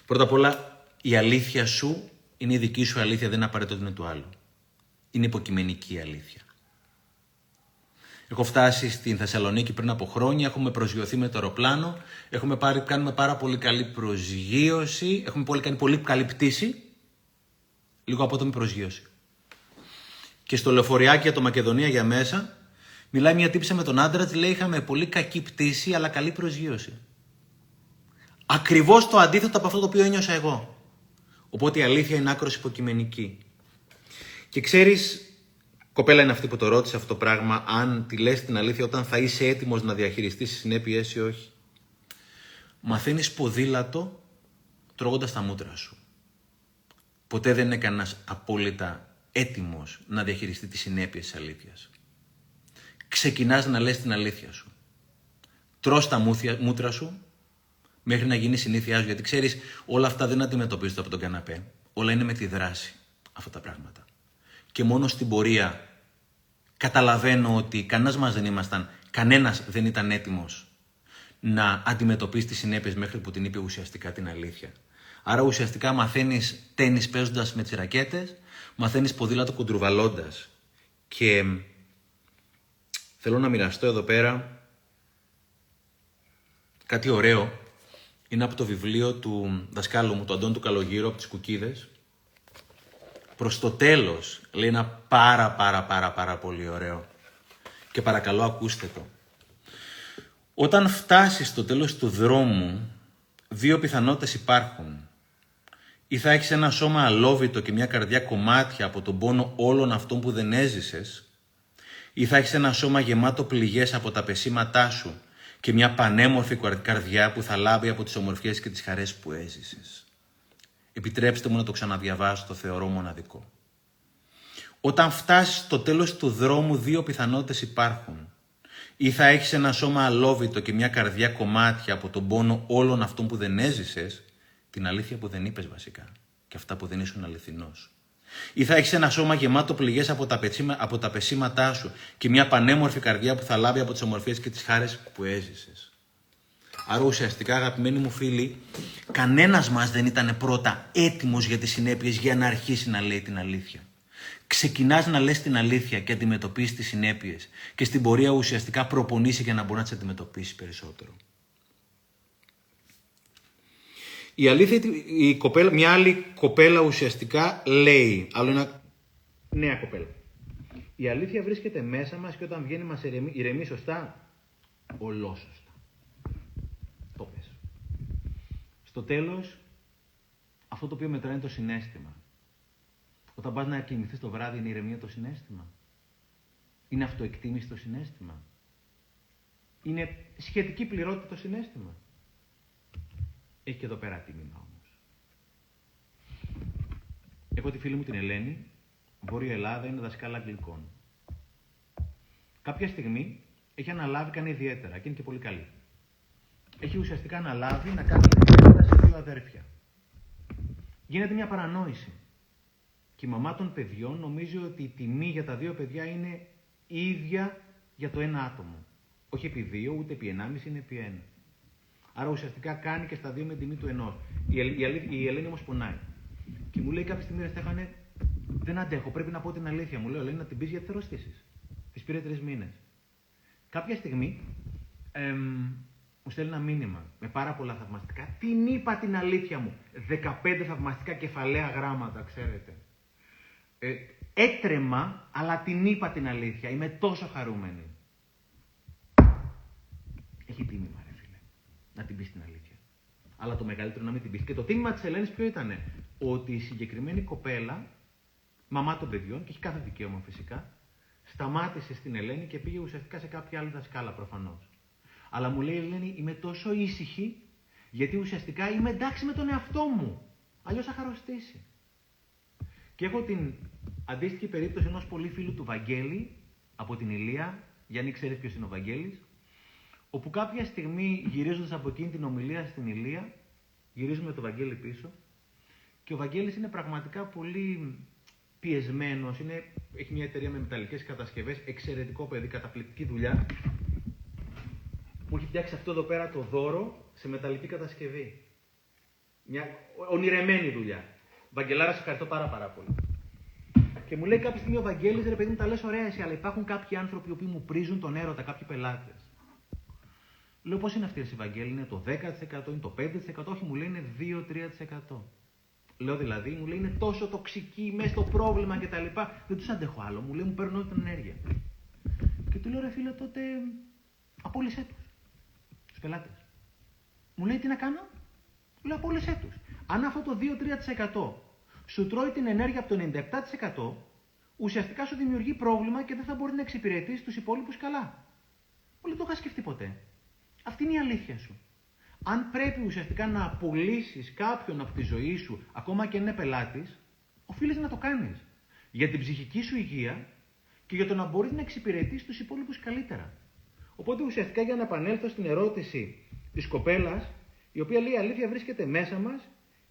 Πρώτα απ' όλα, η αλήθεια σου είναι η δική σου αλήθεια, δεν είναι απαραίτητο ότι είναι του άλλου. Είναι υποκειμενική αλήθεια. Έχω φτάσει στην Θεσσαλονίκη πριν από χρόνια, έχουμε προσγειωθεί με το αεροπλάνο, έχουμε πάρει, κάνουμε πάρα πολύ καλή προσγείωση, έχουμε πολύ, κάνει πολύ καλή πτήση, λίγο απότομη προσγείωση. Και στο λεωφοριάκι για το Μακεδονία για μέσα, μιλάει μια τύψη με τον άντρα τη, λέει είχαμε πολύ κακή πτήση αλλά καλή προσγείωση. Ακριβώς το αντίθετο από αυτό το οποίο ένιωσα εγώ. Οπότε η αλήθεια είναι άκρος υποκειμενική. Και ξέρεις, κοπέλα είναι αυτή που το ρώτησε αυτό το πράγμα, αν τη λες την αλήθεια όταν θα είσαι έτοιμος να διαχειριστείς τις συνέπειες ή όχι. Μαθαίνεις ποδήλατο τρώγοντας τα μούτρα σου. Ποτέ δεν είναι κανένας απόλυτα έτοιμος να διαχειριστεί τις συνέπειες της αλήθειας. Ξεκινάς να λες την αλήθεια σου. Τρως τα μούτρα σου μέχρι να γίνει συνήθειά σου. Γιατί ξέρεις, όλα αυτά δεν αντιμετωπίζονται από τον καναπέ. Όλα είναι με τη δράση αυτά τα πράγματα. Και μόνο στην πορεία καταλαβαίνω ότι κανένας μας δεν ήμασταν, κανένας δεν ήταν έτοιμος να αντιμετωπίσει τις συνέπειες μέχρι που την είπε ουσιαστικά την αλήθεια. Άρα ουσιαστικά μαθαίνεις τέννη παίζοντας με τις ρακέτες, μαθαίνεις ποδήλατο κουντρουβαλώντας. Και θέλω να μοιραστώ εδώ πέρα κάτι ωραίο είναι από το βιβλίο του δασκάλου μου, του Αντών του Καλογύρου, από τις Κουκίδες. Προς το τέλος, λέει ένα πάρα πάρα πάρα πάρα πολύ ωραίο. Και παρακαλώ ακούστε το. Όταν φτάσεις στο τέλος του δρόμου, δύο πιθανότητες υπάρχουν. Ή θα έχεις ένα σώμα αλόβητο και μια καρδιά κομμάτια από τον πόνο όλων αυτών που δεν έζησες, ή θα έχεις ένα σώμα γεμάτο πληγές από τα πεσήματά σου και μια πανέμορφη καρδιά που θα λάβει από τις ομορφιές και τις χαρές που έζησες. Επιτρέψτε μου να το ξαναδιαβάσω, το θεωρώ μοναδικό. Όταν φτάσεις στο τέλος του δρόμου, δύο πιθανότητες υπάρχουν. Ή θα έχεις ένα σώμα αλόβητο και μια καρδιά κομμάτια από τον πόνο όλων αυτών που δεν έζησες, την αλήθεια που δεν είπες βασικά και αυτά που δεν ήσουν αληθινός. Ή θα έχεις ένα σώμα γεμάτο πληγές από, τα από τα πεσήματά σου και μια πανέμορφη καρδιά που θα λάβει από τις ομορφίες και τις χάρες που έζησες. Άρα ουσιαστικά, αγαπημένοι μου φίλοι, κανένας μας δεν ήταν πρώτα έτοιμος για τις συνέπειες για να αρχίσει να λέει την αλήθεια. Ξεκινάς να λες την αλήθεια και αντιμετωπίσεις τις συνέπειες και στην πορεία ουσιαστικά προπονήσει για να μπορείς να τις αντιμετωπίσεις περισσότερο. Η αλήθεια, η κοπέλα, μια άλλη κοπέλα ουσιαστικά λέει, άλλο ένα νέα κοπέλα. Η αλήθεια βρίσκεται μέσα μας και όταν βγαίνει μας ηρεμεί, ηρεμεί σωστά, ολόσωστα. Το πες. Στο τέλος, αυτό το οποίο μετράει είναι το συνέστημα. Όταν πας να κοιμηθείς το βράδυ είναι ηρεμία το συνέστημα. Είναι αυτοεκτίμηση το συνέστημα. Είναι σχετική πληρότητα το συνέστημα. Έχει και εδώ πέρα τίμημα όμως. Έχω τη φίλη μου την Ελένη, Βόρεια Ελλάδα, είναι δασκάλα αγγλικών. Κάποια στιγμή έχει αναλάβει κάνει ιδιαίτερα και είναι και πολύ καλή. Έχει ουσιαστικά αναλάβει να κάνει ιδιαίτερα σε δύο αδέρφια. Γίνεται μια παρανόηση. Και η μαμά των παιδιών νομίζει ότι η τιμή για τα δύο παιδιά είναι ίδια για το ένα άτομο. Όχι επί δύο, ούτε επί ενάμιση, είναι επί ένα. Άρα ουσιαστικά κάνει και στα δύο με τιμή του ενός. Η, η, η Ελένη όμως πονάει. Και μου λέει κάποια στιγμή, ρε Στέφανε, δεν αντέχω, πρέπει να πω την αλήθεια. Μου λέει, Ελένη, να την πεις γιατί θα ρωστήσει. Της πήρε τρεις μήνες. Κάποια στιγμή εμ, μου στέλνει ένα μήνυμα με πάρα πολλά θαυμαστικά. Την είπα την αλήθεια μου. 15 θαυμαστικά κεφαλαία γράμματα, ξέρετε. Ε, έτρεμα, αλλά την είπα την αλήθεια. Είμαι τόσο χαρούμενη. Έχει τίμημα, ρε φίλε. Να την πεις την αλήθεια. Αλλά το μεγαλύτερο να μην την πεις. Και το τίμημα της Ελένης ποιο ήταν. Ότι η συγκεκριμένη κοπέλα, μαμά των παιδιών, και έχει κάθε δικαίωμα φυσικά, σταμάτησε στην Ελένη και πήγε ουσιαστικά σε κάποια άλλη δασκάλα προφανώς. Αλλά μου λέει η Ελένη, είμαι τόσο ήσυχη, γιατί ουσιαστικά είμαι εντάξει με τον εαυτό μου. Αλλιώς θα χαροστήσει. Και έχω την αντίστοιχη περίπτωση ενός πολύ φίλου του Βαγγέλη από την Ηλία, Γιάννη ξέρεις ποιος είναι ο Βαγγέλης, όπου κάποια στιγμή γυρίζοντας από εκείνη την ομιλία στην Ηλία, γυρίζουμε το Βαγγέλη πίσω και ο Βαγγέλης είναι πραγματικά πολύ πιεσμένος, έχει μια εταιρεία με μεταλλικές κατασκευές, εξαιρετικό παιδί, καταπληκτική δουλειά. Μου έχει φτιάξει αυτό εδώ πέρα το δώρο σε μεταλλική κατασκευή. Μια ονειρεμένη δουλειά. Βαγγελάρα, σε ευχαριστώ πάρα, πάρα πολύ. Και μου λέει κάποια στιγμή ο Βαγγέλης, ρε παιδί μου, τα λες ωραία εσύ, αλλά υπάρχουν κάποιοι άνθρωποι που μου πρίζουν τον έρωτα, κάποιοι πελάτες. Λέω πώς είναι αυτή η Βαγγέλη, είναι το 10%, είναι το 5%, όχι μου λέει είναι 2-3%. Λέω δηλαδή, μου λέει είναι τόσο τοξική μέσα στο πρόβλημα κτλ. Δεν τους αντέχω άλλο. Μου λέει μου παίρνω όλη την ενέργεια. Και του λέω ρε φίλε τότε απόλυσέ τους. Τους πελάτες. Μου λέει τι να κάνω; Του λέω απόλυσέ τους. Αν αυτό το 2-3% σου τρώει την ενέργεια από το 97%, ουσιαστικά σου δημιουργεί πρόβλημα και δεν θα μπορεί να εξυπηρετήσει τους υπόλοιπους καλά. Μου λέει το είχα σκεφτεί ποτέ. Αυτή είναι η αλήθεια σου. Αν πρέπει ουσιαστικά να απολύσει κάποιον από τη ζωή σου, ακόμα και είναι πελάτης, οφείλει να το κάνεις. Για την ψυχική σου υγεία και για το να μπορείς να εξυπηρετήσει τους υπόλοιπους καλύτερα. Οπότε ουσιαστικά για να επανέλθω στην ερώτηση της κοπέλας, η οποία λέει η αλήθεια βρίσκεται μέσα μας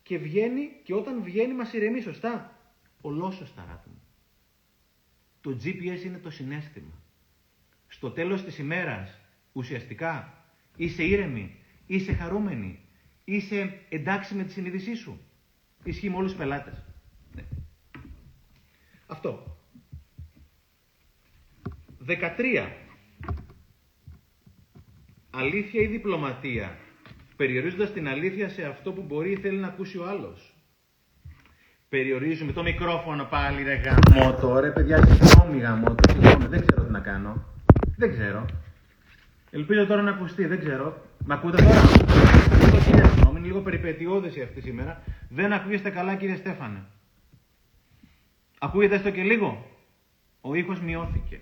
και βγαίνει και όταν βγαίνει μας ηρεμεί, σωστά. Ολόσωστα, αγάπη μου. Το GPS είναι το συνέστημα. Στο τέλος της ημέρας, ουσιαστικά, είσαι ήρεμη, Είσαι χαρούμενη. Είσαι εντάξει με τη συνείδησή σου. Ισχύει με όλους τους πελάτες. Ναι. Αυτό. 13. Αλήθεια ή διπλωματία; Περιορίζοντας την αλήθεια σε αυτό που μπορεί ή θέλει να ακούσει ο άλλος. Περιορίζουμε το μικρόφωνο πάλι ρε γαμώτο. Ρε παιδιά, συγγνώμη γαμώτο. Συγγνώμη, δεν ξέρω τι να κάνω. Δεν ξέρω. Ελπίζω τώρα να ακουστεί, δεν ξέρω. Μ' ακούτε τώρα; Ακούτε κύριε Συγγνώμη, είναι λίγο περιπετειώδηση αυτή σήμερα. Δεν ακούγεστε καλά κύριε Στέφανε. Ακούγεται έστω και λίγο; Ο ήχος μειώθηκε.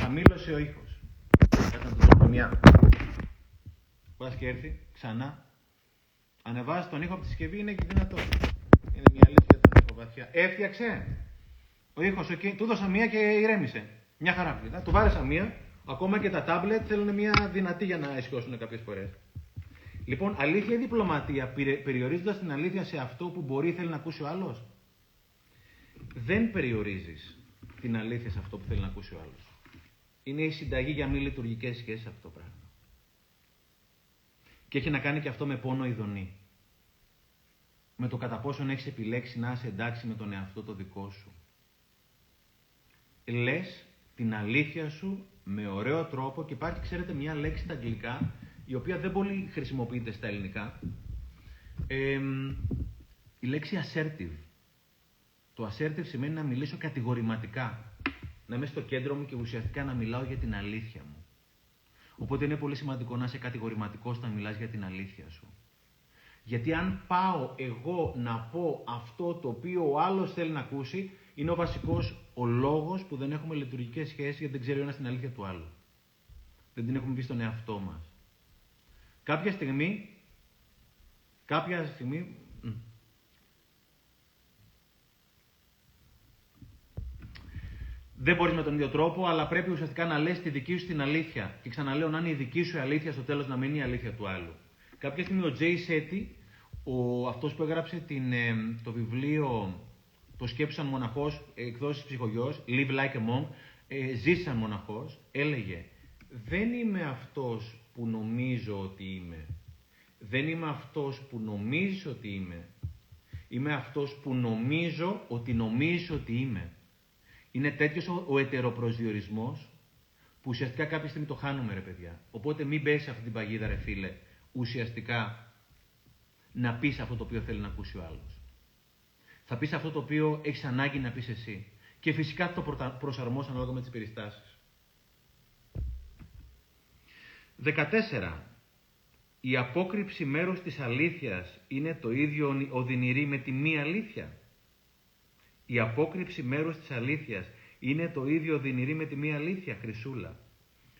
Χαμήλωσε ο ήχος. Κάτσε να το μια. Πας και έρθει ξανά. Ανεβάζεις τον ήχο από τη συσκευή είναι και δυνατό. Είναι μια αλήθεια τον ήχο βαθιά. Έφτιαξε. Ο ήχος, του δώσα μία και ηρέμησε. Μια χαρά. Του βάρεσα μία Ακόμα και τα τάμπλετ θέλουν μια δυνατή για να ισχυώσουν κάποιες φορές. Λοιπόν, αλήθεια ή διπλωματία, περιορίζοντας την αλήθεια σε αυτό που μπορεί ή θέλει να ακούσει ο άλλος; Δεν περιορίζεις την αλήθεια σε αυτό που θέλει να ακούσει ο άλλος. Είναι η συνταγή για μη λειτουργικές σχέσεις αυτό το πράγμα. Και έχει να κάνει και αυτό με πόνο ειδονή. Με το κατά πόσον έχεις επιλέξει να είσαι εντάξει με τον εαυτό το δικό σου. Λες την αλήθεια σου με ωραίο τρόπο και υπάρχει, ξέρετε, μια λέξη στα αγγλικά η οποία δεν πολύ χρησιμοποιείται στα ελληνικά. η λέξη assertive. Το assertive σημαίνει να μιλήσω κατηγορηματικά. Να είμαι στο κέντρο μου και ουσιαστικά να μιλάω για την αλήθεια μου. Οπότε είναι πολύ σημαντικό να είσαι κατηγορηματικός όταν μιλάς για την αλήθεια σου. Γιατί αν πάω εγώ να πω αυτό το οποίο ο άλλος θέλει να ακούσει, είναι ο βασικός ο λόγος που δεν έχουμε λειτουργικές σχέσεις γιατί δεν ξέρει ο ένας την αλήθεια του άλλου. Δεν την έχουμε πει στον εαυτό μας. Κάποια στιγμή, κάποια στιγμή, δεν μπορείς με τον ίδιο τρόπο, αλλά πρέπει ουσιαστικά να λες τη δική σου την αλήθεια. Και ξαναλέω, να είναι η δική σου αλήθεια στο τέλος να μην είναι η αλήθεια του άλλου. Κάποια στιγμή ο Τζέι Σέτι, ο, αυτός που έγραψε την, ε, το βιβλίο «Το σκέψαν μοναχός, εκδόσεις ψυχογιός», «Live like a monk», ε, «Ζήσαν μοναχός», έλεγε «Δεν είμαι αυτός που νομίζω ότι είμαι. Δεν είμαι αυτός που νομίζεις ότι είμαι. Είμαι αυτός που νομίζω ότι νομίζεις ότι είμαι». Είναι τέτοιος ο, ο ετεροπροσδιορισμός που ουσιαστικά κάποια στιγμή το χάνουμε ρε παιδιά. Οπότε μην πέσεις σε αυτή την παγίδα ρε φίλε, ουσιαστικά να πεις αυτό το οποίο θέλει να ακούσει ο άλλος. Θα πεις αυτό το οποίο έχεις ανάγκη να πεις εσύ. Και φυσικά το προσαρμόσει ανάλογα με τις περιστάσεις. 14. Η απόκρυψη μέρους της αλήθειας είναι το ίδιο οδυνηρή με τη μη αλήθεια. Η απόκρυψη μέρους της αλήθειας είναι το ίδιο οδυνηρή με τη μη αλήθεια, Χρυσούλα.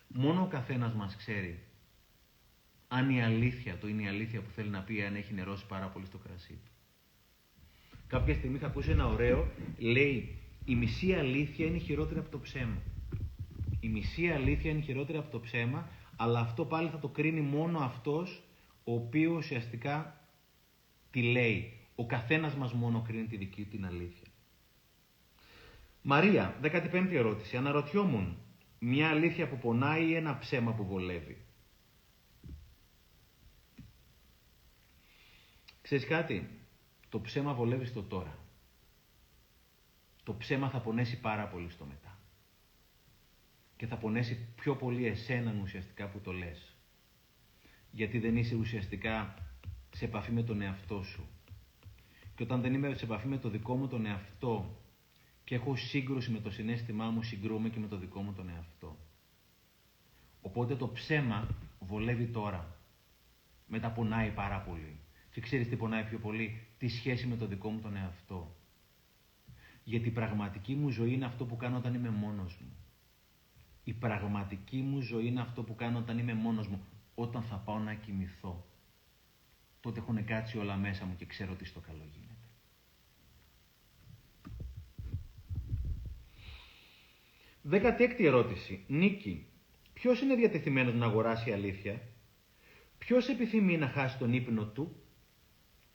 Μόνο ο καθένας μας ξέρει αν η αλήθεια το είναι η αλήθεια που θέλει να πει αν έχει νερώσει πάρα πολύ στο κρασί του. Κάποια στιγμή θα ακούσει ένα ωραίο, λέει η μισή αλήθεια είναι χειρότερη από το ψέμα. Η μισή αλήθεια είναι χειρότερη από το ψέμα, αλλά αυτό πάλι θα το κρίνει μόνο αυτός ο οποίος ουσιαστικά τη λέει. Ο καθένας μας μόνο κρίνει τη δική την αλήθεια. Μαρία, 15η ερώτηση. Αναρωτιόμουν, μια αλήθεια που πονάει ή ένα ψέμα που βολεύει; Ξέρεις κάτι, το ψέμα βολεύει στο τώρα. Το ψέμα θα πονέσει πάρα πολύ στο μετά. Και θα πονέσει πιο πολύ εσέναν ουσιαστικά που το λες. Γιατί δεν είσαι ουσιαστικά σε επαφή με τον εαυτό σου. Και όταν δεν είμαι σε επαφή με το δικό μου τον εαυτό και έχω σύγκρουση με το συνέστημά μου, συγκρούμε και με το δικό μου τον εαυτό. Οπότε το ψέμα βολεύει τώρα. Μετά πονάει πάρα πολύ. Και ξέρεις τι πονάει πιο πολύ, τη σχέση με το δικό μου τον εαυτό. Γιατί η πραγματική μου ζωή είναι αυτό που κάνω όταν είμαι μόνος μου. Η πραγματική μου ζωή είναι αυτό που κάνω όταν είμαι μόνος μου. Όταν θα πάω να κοιμηθώ. Τότε έχουν κάτσει όλα μέσα μου και ξέρω τι στο καλό γίνεται. Δέκατη έκτη ερώτηση. Νίκη. Ποιος είναι διατεθειμένος να αγοράσει αλήθεια; Ποιος επιθυμεί να χάσει τον ύπνο του;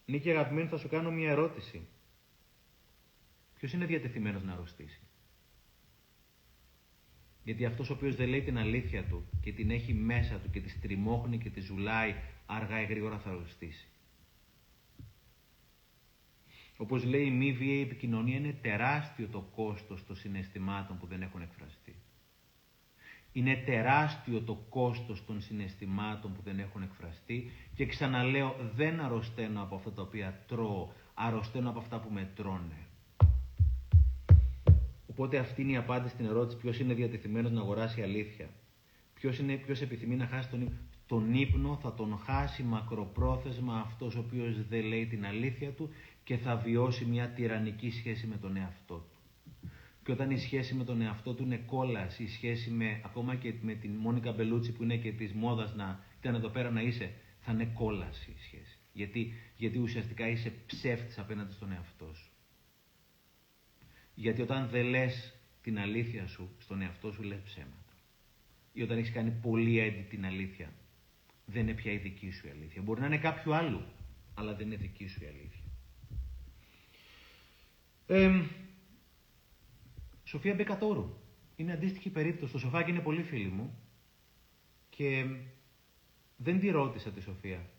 Νίκη αγαπημένη θα σου κάνω μια ερώτηση. Ποιος είναι διατεθειμένος να αρρωστήσει; Γιατί αυτός ο οποίος δεν λέει την αλήθεια του και την έχει μέσα του και τη στριμώχνει και τη ζουλάει αργά ή γρήγορα θα αρρωστήσει. Όπως λέει η μη βίαιη επικοινωνία είναι τεράστιο το κόστος των συναισθημάτων που δεν έχουν εκφραστεί. Είναι τεράστιο το κόστος των συναισθημάτων που δεν έχουν εκφραστεί και ξαναλέω δεν αρρωσταίνω από αυτά τα οποία τρώω, αρρωσταίνω από αυτά που με τρώνε. Οπότε αυτή είναι η απάντηση στην ερώτηση ποιος είναι διατεθειμένος να αγοράσει αλήθεια. Ποιος, είναι, ποιος επιθυμεί να χάσει τον ύπνο. Τον ύπνο θα τον χάσει μακροπρόθεσμα αυτός ο οποίος δεν λέει την αλήθεια του και θα βιώσει μια τυραννική σχέση με τον εαυτό του. Και όταν η σχέση με τον εαυτό του είναι κόλαση, η σχέση με, ακόμα και με την Μόνικα Μπελούτσι που είναι και της μόδας να ήταν εδώ πέρα να είσαι, θα είναι κόλαση η σχέση. Γιατί, γιατί ουσιαστικά είσαι ψεύτης απέναντι στον εαυτό σου. Γιατί όταν δεν λες την αλήθεια σου στον εαυτό σου, λες ψέματα. Ή όταν έχεις κάνει πολύ έντυπη την αλήθεια, δεν είναι πια η δική σου η αλήθεια. Μπορεί να είναι κάποιο άλλο, αλλά δεν είναι δική σου η αλήθεια. Ε, Σοφία Μπεκατόρου. Είναι αντίστοιχη περίπτωση. Το σοφάκι είναι πολύ φίλη μου. Και δεν τη ρώτησα τη Σοφία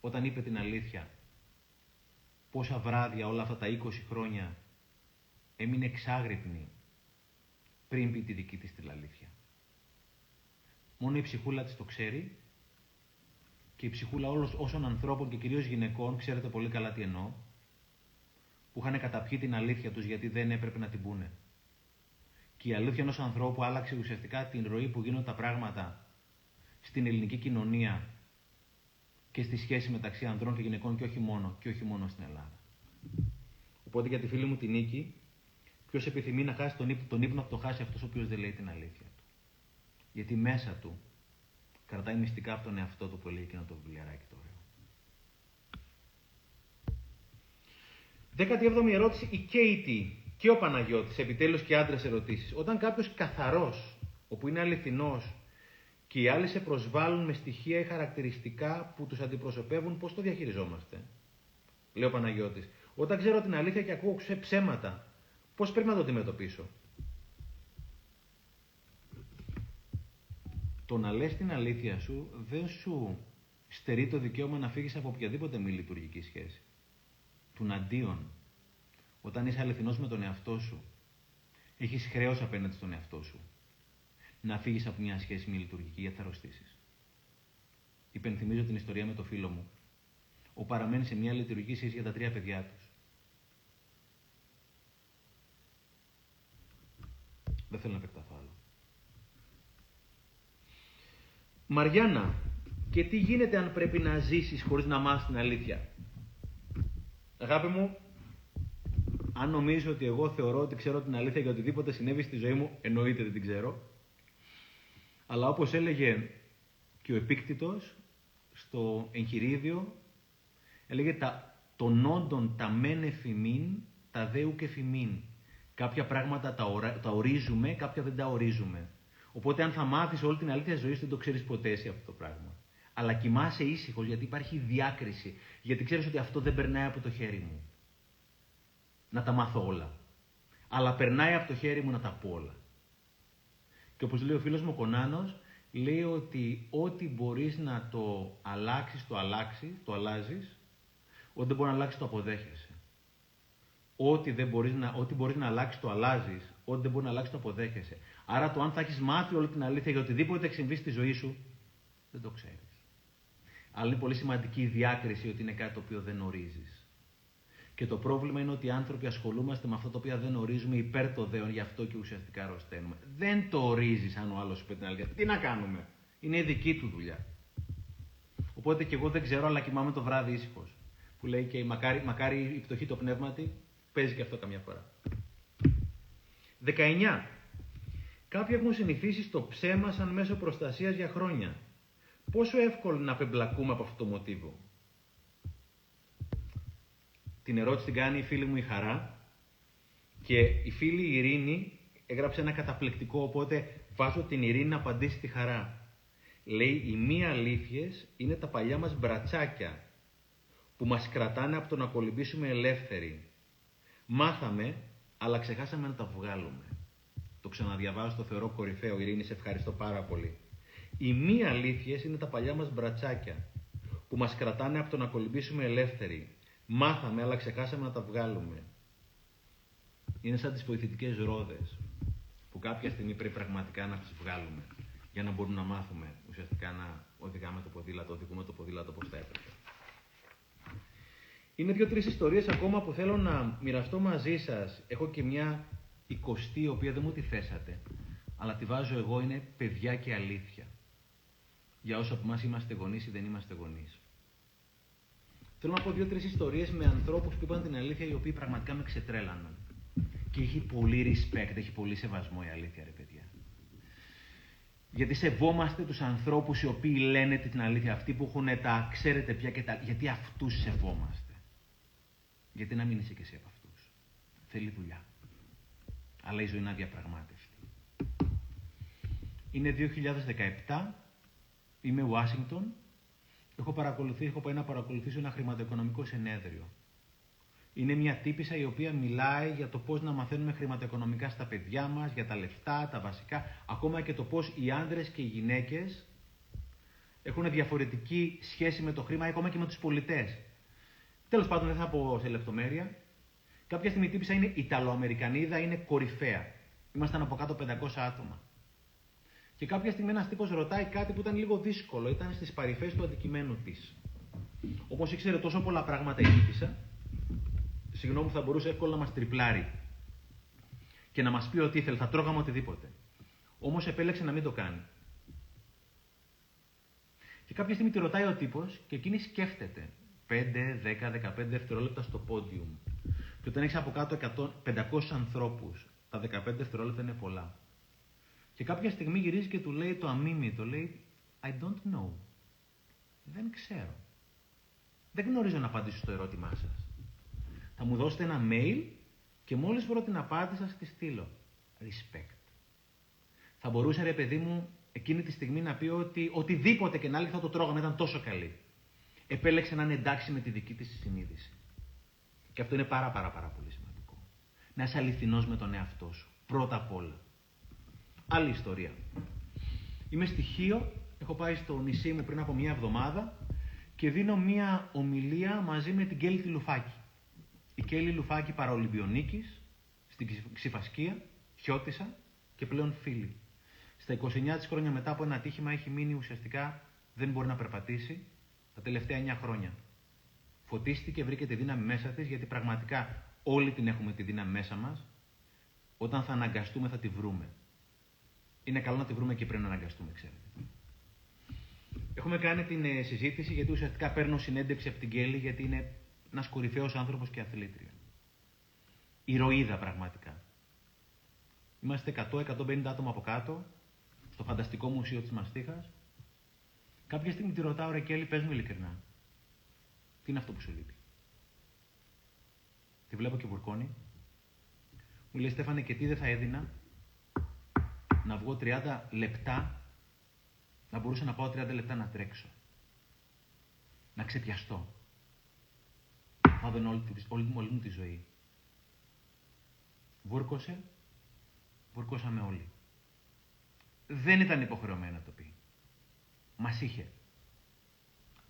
όταν είπε την αλήθεια πόσα βράδια όλα αυτά τα 20 χρόνια έμεινε εξάγρυπνη πριν πει τη δική της την αλήθεια. Μόνο η ψυχούλα της το ξέρει και η ψυχούλα όλων όσων ανθρώπων και κυρίως γυναικών, ξέρετε πολύ καλά τι εννοώ, που είχαν καταπιεί την αλήθεια τους γιατί δεν έπρεπε να την πούνε. Και η αλήθεια ενός ανθρώπου άλλαξε ουσιαστικά την ροή που γίνονται τα πράγματα στην ελληνική κοινωνία και στη σχέση μεταξύ ανδρών και γυναικών και όχι μόνο, και όχι μόνο στην Ελλάδα. Οπότε για τη φίλη μου την Νίκη, ποιος επιθυμεί να χάσει τον ύπνο, τον ύπνο θα το χάσει αυτός ο οποίος δεν λέει την αλήθεια του. Γιατί μέσα του κρατάει μυστικά από τον εαυτό του που λέει εκείνο το βιβλιαράκι το ωραίο. 17η ερώτηση, η Κέιτι και ο Παναγιώτης, επιτέλους και άντρες ερωτήσεις. Όταν κάποιος καθαρός, όπου είναι αληθινός και οι άλλοι σε προσβάλλουν με στοιχεία ή χαρακτηριστικά που τους αντιπροσωπεύουν, πώς το διαχειριζόμαστε. Λέει ο Παναγιώτης. Όταν ξέρω την αλήθεια και ακούω ψέματα, πώς πρέπει να το αντιμετωπίσω; Το να λες την αλήθεια σου δεν σου στερεί το δικαίωμα να φύγεις από οποιαδήποτε μη λειτουργική σχέση. Του αντίον, όταν είσαι αληθινός με τον εαυτό σου, έχεις χρέος απέναντι στον εαυτό σου να φύγεις από μια σχέση μη λειτουργική γιατί θα αρρωστήσεις. Υπενθυμίζω την ιστορία με το φίλο μου. Ο παραμένει σε μια λειτουργική σχέση για τα τρία παιδιά τους. Δεν θέλω να επεκταθώ άλλο. Μαριάννα, και τι γίνεται αν πρέπει να ζήσεις χωρίς να μάθεις την αλήθεια; Αγάπη μου, αν νομίζω ότι εγώ θεωρώ ότι ξέρω την αλήθεια για οτιδήποτε συνέβη στη ζωή μου, εννοείται δεν την ξέρω. Αλλά όπως έλεγε και ο επίκτητος στο εγχειρίδιο, έλεγε τα, των όντων τα μεν εφημίν, τα δέου και φημίν. Κάποια πράγματα τα, τα ορίζουμε, κάποια δεν τα ορίζουμε. Οπότε αν θα μάθεις όλη την αλήθεια της ζωής, δεν το ξέρεις ποτέ εσύ αυτό το πράγμα. Αλλά κοιμάσαι ήσυχο γιατί υπάρχει διάκριση. Γιατί ξέρεις ότι αυτό δεν περνάει από το χέρι μου. Να τα μάθω όλα. Αλλά περνάει από το χέρι μου να τα πω όλα. Και όπως λέει ο φίλος μου ο Κονάνος, λέει ότι ό,τι μπορείς να το αλλάξεις, το αλλάξεις, το αλλάζεις, ό,τι δεν μπορεί να αλλάξεις, το αποδέχεσαι. Ό,τι, δεν μπορείς να, ό,τι μπορείς να αλλάξεις, το αλλάζεις, ό,τι δεν μπορεί να αλλάξεις, το αποδέχεσαι. Άρα το αν θα έχεις μάθει όλη την αλήθεια για οτιδήποτε έχει συμβεί στη ζωή σου, δεν το ξέρεις. Αλλά είναι πολύ σημαντική η διάκριση ότι είναι κάτι το οποίο δεν ορίζεις. Και το πρόβλημα είναι ότι οι άνθρωποι ασχολούμαστε με αυτό το οποίο δεν ορίζουμε υπέρ το δέον, γι' αυτό και ουσιαστικά αρρωσταίνουμε. Δεν το ορίζεις αν ο άλλος σου πει την αλήθεια. Τι να κάνουμε; Είναι η δική του δουλειά. Οπότε και εγώ δεν ξέρω, αλλά κοιμάμαι το βράδυ ήσυχος. Που λέει και μακάρι, μακάρι η πτωχή το πνεύματι, παίζει και αυτό καμιά φορά. 19. Κάποιοι έχουν συνηθίσει στο ψέμα σαν μέσο προστασίας για χρόνια. Πόσο εύκολο να απεμπλακούμε από αυτό το μοτίβο; Την ερώτηση την κάνει η φίλη μου η Χαρά και η φίλη η Ειρήνη έγραψε ένα καταπληκτικό, οπότε βάζω την Ειρήνη να απαντήσει τη Χαρά. Λέει, οι μη αλήθειες είναι τα παλιά μας μπρατσάκια που μας κρατάνε από το να κολυμπήσουμε ελεύθεροι. Μάθαμε, αλλά ξεχάσαμε να τα βγάλουμε. Το ξαναδιαβάζω, το θεωρώ κορυφαίο. Ειρήνη, σε ευχαριστώ πάρα πολύ. Οι μη αλήθειες είναι τα παλιά μας μπρατσάκια που μας κρατάνε από το να κολυμπήσουμε ελεύθεροι. Μάθαμε, αλλά ξεχάσαμε να τα βγάλουμε. Είναι σαν τις βοηθητικές ρόδες, που κάποια στιγμή πρέπει πραγματικά να τις βγάλουμε, για να μπορούμε να μάθουμε ουσιαστικά να οδηγάμε το ποδήλατο, οδηγούμε το ποδήλατο όπως θα έπρεπε. Είναι δύο-τρεις ιστορίες ακόμα που θέλω να μοιραστώ μαζί σας. Έχω και μια εικοστή, η οποία δεν μου τη θέσατε, αλλά τη βάζω εγώ, είναι παιδιά και αλήθεια. Για όσο από εμάς είμαστε γονείς ή δεν είμαστε γονείς. Θέλω να πω δύο-τρεις ιστορίες με ανθρώπους που είπαν την αλήθεια, οι οποίοι πραγματικά με ξετρέλαναν. Και έχει πολύ respect, έχει πολύ σεβασμό η αλήθεια, ρε παιδιά. Γιατί σεβόμαστε τους ανθρώπους οι οποίοι λένε την αλήθεια, αυτοί που έχουν τα ξέρετε πια και τα. Γιατί αυτούς σεβόμαστε. Γιατί να μην είσαι και εσύ από αυτούς. Θέλει δουλειά. Αλλά η ζωή είναι αδιαπραγμάτευτη. Είναι 2017, είμαι Ουάσιγκτον έχω παρακολουθήσει, έχω πάει να παρακολουθήσω ένα χρηματοοικονομικό συνέδριο. Είναι μια τύπησα η οποία μιλάει για το πώς να μαθαίνουμε χρηματοοικονομικά στα παιδιά μας, για τα λεφτά, τα βασικά, ακόμα και το πώς οι άντρες και οι γυναίκες έχουν διαφορετική σχέση με το χρήμα, ακόμα και με τους πολιτές. Τέλος πάντων, δεν θα πω σε λεπτομέρεια. Κάποια στιγμή τύπησα είναι Ιταλοαμερικανίδα, είναι κορυφαία. Ήμασταν από κάτω 500 άτομα. Και κάποια στιγμή ένας τύπος ρωτάει κάτι που ήταν λίγο δύσκολο, ήταν στις παρυφές του αντικειμένου της. Όπως ήξερε τόσο πολλά πράγματα η τύπησα, συγγνώμη, θα μπορούσε εύκολα να μας τριπλάρει και να μας πει ότι ήθελε, θα τρώγαμε οτιδήποτε. Όμως επέλεξε να μην το κάνει. Και κάποια στιγμή τη ρωτάει ο τύπος και εκείνη σκέφτεται 5, 10, 15 δευτερόλεπτα στο πόντιουμ. Και όταν έχεις από κάτω 100, 500 ανθρώπους, τα 15 δευτερόλεπτα είναι πολλά. Και κάποια στιγμή γυρίζει και του λέει το αμίμητο, λέει I don't know. Δεν ξέρω. Δεν γνωρίζω να απαντήσω στο ερώτημά σας. Θα μου δώσετε ένα mail και μόλις βρω την απάντηση θα τη στείλω. Respect. Θα μπορούσε ρε παιδί μου εκείνη τη στιγμή να πει ότι οτιδήποτε και να λέει θα το τρώγαμε, ήταν τόσο καλή. Επέλεξε να είναι εντάξει με τη δική της συνείδηση. Και αυτό είναι πάρα πάρα πάρα πολύ σημαντικό. Να είσαι αληθινός με τον εαυτό σου. Πρώτα απ' όλα. Άλλη ιστορία. Είμαι στοιχείο, έχω πάει στο νησί μου πριν από μία εβδομάδα και δίνω μία ομιλία μαζί με την Κέλλη Λουφάκη. Η Κέλλη Λουφάκη παραολυμπιονίκης, στην Ξυφασκία, χιώτησα και πλέον φίλη. Στα 29 της χρόνια μετά από ένα ατύχημα έχει μείνει ουσιαστικά, δεν μπορεί να περπατήσει, τα τελευταία 9 χρόνια. Φωτίστηκε, βρήκε τη δύναμη μέσα της, γιατί πραγματικά όλοι την έχουμε τη δύναμη μέσα μας. Όταν θα αναγκαστούμε θα τη βρούμε. Είναι καλό να τη βρούμε και πριν να αναγκαστούμε, ξέρετε. Έχουμε κάνει την ε, συζήτηση γιατί ουσιαστικά παίρνω συνέντευξη από την Κέλλη γιατί είναι ένας κορυφαίος άνθρωπος και αθλήτρια. Ηρωίδα πραγματικά. Είμαστε 100-150 άτομα από κάτω, στο φανταστικό μουσείο της Μαστίχας. Κάποια στιγμή τη ρωτάω, ρε Κέλλη, πες μου ειλικρινά. Τι είναι αυτό που σου λείπει; Τη βλέπω και βουρκώνει. Μου λέει, Στέφανε, και τι δεν θα έδινα; Να βγω 30 λεπτά, να μπορούσα να πάω 30 λεπτά να τρέξω. Να ξεπιαστώ. Θα όλη, όλη, όλη μου τη ζωή. Βούρκωσε, βούρκωσαμε όλοι. Δεν ήταν υποχρεωμένο να το πει. Μας είχε.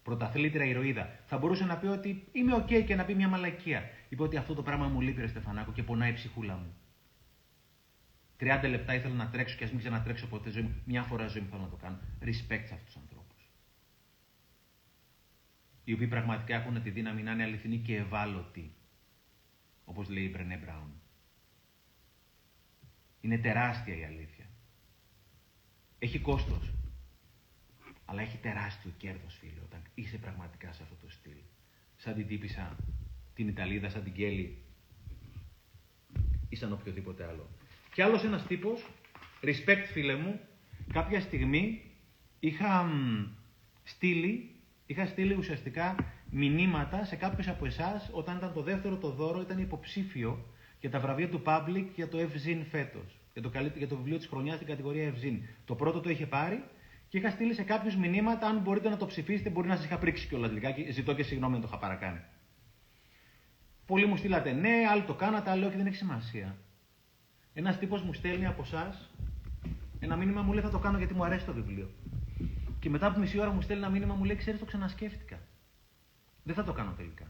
Πρωταθλήτρια ηρωίδα. Θα μπορούσε να πει ότι είμαι οκ και να πει μια μαλακία. Είπε ότι αυτό το πράγμα μου λείπει, ρε Στεφανάκο, και πονάει η ψυχούλα μου. 30 λεπτά ήθελα να τρέξω και ας μην ξανατρέξω ποτέ ζωή μου. Μια φορά ζωή μου θέλω να το κάνω. Respect σε αυτούς τους ανθρώπους. Οι οποίοι πραγματικά έχουν τη δύναμη να είναι αληθινοί και ευάλωτοι. Όπως λέει η Μπρενέ Μπράουν. Είναι τεράστια η αλήθεια. Έχει κόστος. Αλλά έχει τεράστιο κέρδος, φίλε, όταν είσαι πραγματικά σε αυτό το στυλ. Σαν την τύπησα την Ιταλίδα, σαν την Κέλλη ή σαν οποιοδήποτε άλλο. Και άλλος ένας τύπος, respect φίλε μου, κάποια στιγμή είχα στείλει, είχα στείλει ουσιαστικά μηνύματα σε κάποιους από εσάς όταν ήταν το δεύτερο το δώρο, ήταν υποψήφιο για τα βραβεία του Public για το Ευζήν φέτος. Για το, για το βιβλίο της χρονιάς στην κατηγορία Ευζήν. Το πρώτο το είχε πάρει και είχα στείλει σε κάποιους μηνύματα. Αν μπορείτε να το ψηφίσετε, μπορεί να σας είχα πρίξει κιόλας λιγάκι. Ζητώ και συγγνώμη να το είχα παρακάνει. Πολλοί μου στείλατε ναι, άλλοι το κάνατε, άλλοι όχι, δεν έχει σημασία. Ένας τύπος μου στέλνει από εσάς ένα μήνυμα μου λέει θα το κάνω γιατί μου αρέσει το βιβλίο. Και μετά από μισή ώρα μου στέλνει ένα μήνυμα μου λέει ξέρεις το ξανασκέφτηκα. Δεν θα το κάνω τελικά.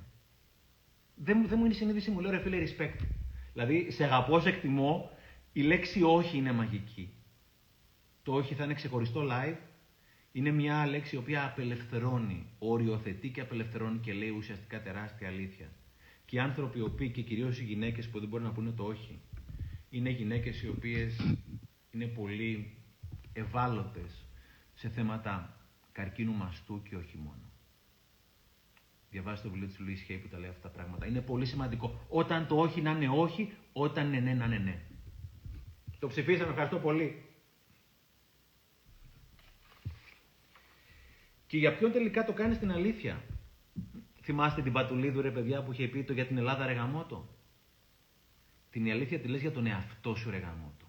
Δεν, δεν μου είναι η συνείδηση μου, λέω ρε φίλε respect. Δηλαδή σε αγαπώ, σε εκτιμώ, η λέξη όχι είναι μαγική. Το όχι θα είναι ξεχωριστό live. Είναι μια λέξη η οποία απελευθερώνει, οριοθετεί και απελευθερώνει και λέει ουσιαστικά τεράστια αλήθεια. Και οι άνθρωποι οι οποίοι και κυρίως οι γυναίκες που δεν μπορούν να πούνε το όχι, είναι γυναίκες οι οποίες είναι πολύ ευάλωτες σε θέματα καρκίνου μαστού και όχι μόνο. Διαβάζετε το βιβλίο της Λουίς Χέι που τα λέει αυτά τα πράγματα. Είναι πολύ σημαντικό. Όταν το όχι να είναι όχι, όταν είναι ναι να είναι ναι. Το ψηφίσαμε, ευχαριστώ πολύ. Και για ποιον τελικά το κάνει στην αλήθεια; Θυμάστε την Πατουλίδου ρε παιδιά που είχε πει το για την Ελλάδα ρε γαμότο. Την αλήθεια τη λες για τον εαυτό σου ρε γαμότο.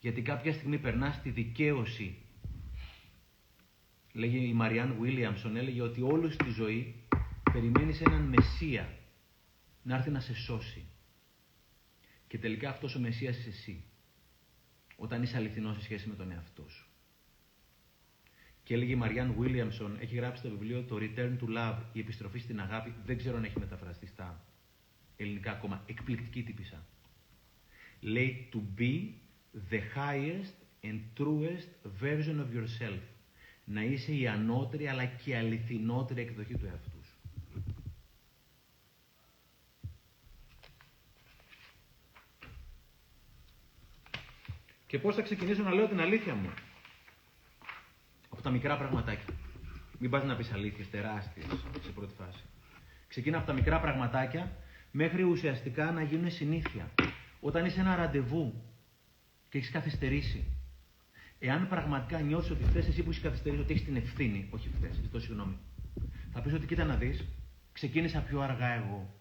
Γιατί κάποια στιγμή περνάς στη δικαίωση. Λέγε η Μαριάν Βίλιαμσον, έλεγε ότι όλη στη ζωή περιμένεις έναν Μεσσία να έρθει να σε σώσει. Και τελικά αυτός ο Μεσσίας είσαι εσύ. Όταν είσαι αληθινός σε σχέση με τον εαυτό σου. Και έλεγε η Μαριάν Βίλιαμσον, έχει γράψει το βιβλίο το Return to Love, η επιστροφή στην αγάπη. Δεν ξέρω αν έχει μεταφραστεί στα ελληνικά ακόμα. Εκπληκτική τύπησα. Λέει to be the highest and truest version of yourself. Να είσαι η ανώτερη αλλά και η αληθινότερη εκδοχή του εαυτού σου. Και πώς θα ξεκινήσω να λέω την αλήθεια μου; Από τα μικρά πραγματάκια. Μην πας να πεις αλήθειες τεράστιες σε πρώτη φάση. Ξεκίνα από τα μικρά πραγματάκια μέχρι ουσιαστικά να γίνουν συνήθεια. Όταν είσαι ένα ραντεβού και έχεις καθυστερήσει, εάν πραγματικά νιώθει ότι φταίει εσύ που έχεις καθυστερήσει, ότι έχεις την ευθύνη, όχι φταίει, ζητώ συγγνώμη, θα πεις ότι κοίτα να δεις, ξεκίνησα πιο αργά εγώ.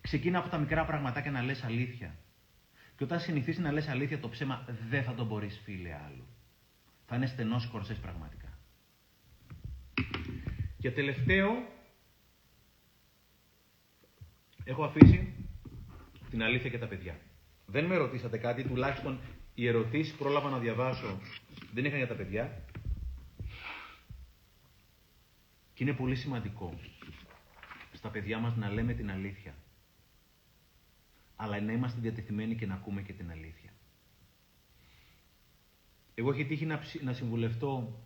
Ξεκίνα από τα μικρά πραγματάκια να λες αλήθεια. Και όταν συνηθίσεις να λες αλήθεια, το ψέμα δεν θα το μπορείς, φίλε άλλου. Θα είναι στενός κορσές πραγματικά. Και τελευταίο, έχω αφήσει την αλήθεια και τα παιδιά. Δεν με ρωτήσατε κάτι, τουλάχιστον οι ερωτήσεις πρόλαβα να διαβάσω δεν είχαν για τα παιδιά. Και είναι πολύ σημαντικό στα παιδιά μας να λέμε την αλήθεια. Αλλά να είμαστε διατεθειμένοι και να ακούμε και την αλήθεια. Εγώ έχει τύχει να, να συμβουλευτώ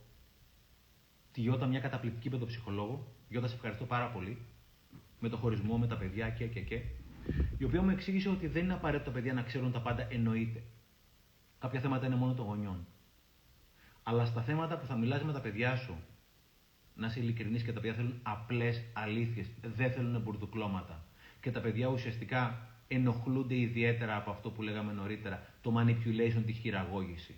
τη Γιώτα, μια καταπληκτική παιδοψυχολόγο. Γιώτα, σε ευχαριστώ πάρα πολύ. Με το χωρισμό, με τα παιδιά και και και η οποία μου εξήγησε ότι δεν είναι απαραίτητο τα παιδιά να ξέρουν τα πάντα εννοείται. Κάποια θέματα είναι μόνο των γονιών. Αλλά στα θέματα που θα μιλάς με τα παιδιά σου, να είσαι ειλικρινής και τα παιδιά θέλουν απλές αλήθειες, δεν θέλουν μπουρδουκλώματα. Και τα παιδιά ουσιαστικά ενοχλούνται ιδιαίτερα από αυτό που λέγαμε νωρίτερα, το manipulation, τη χειραγώγηση.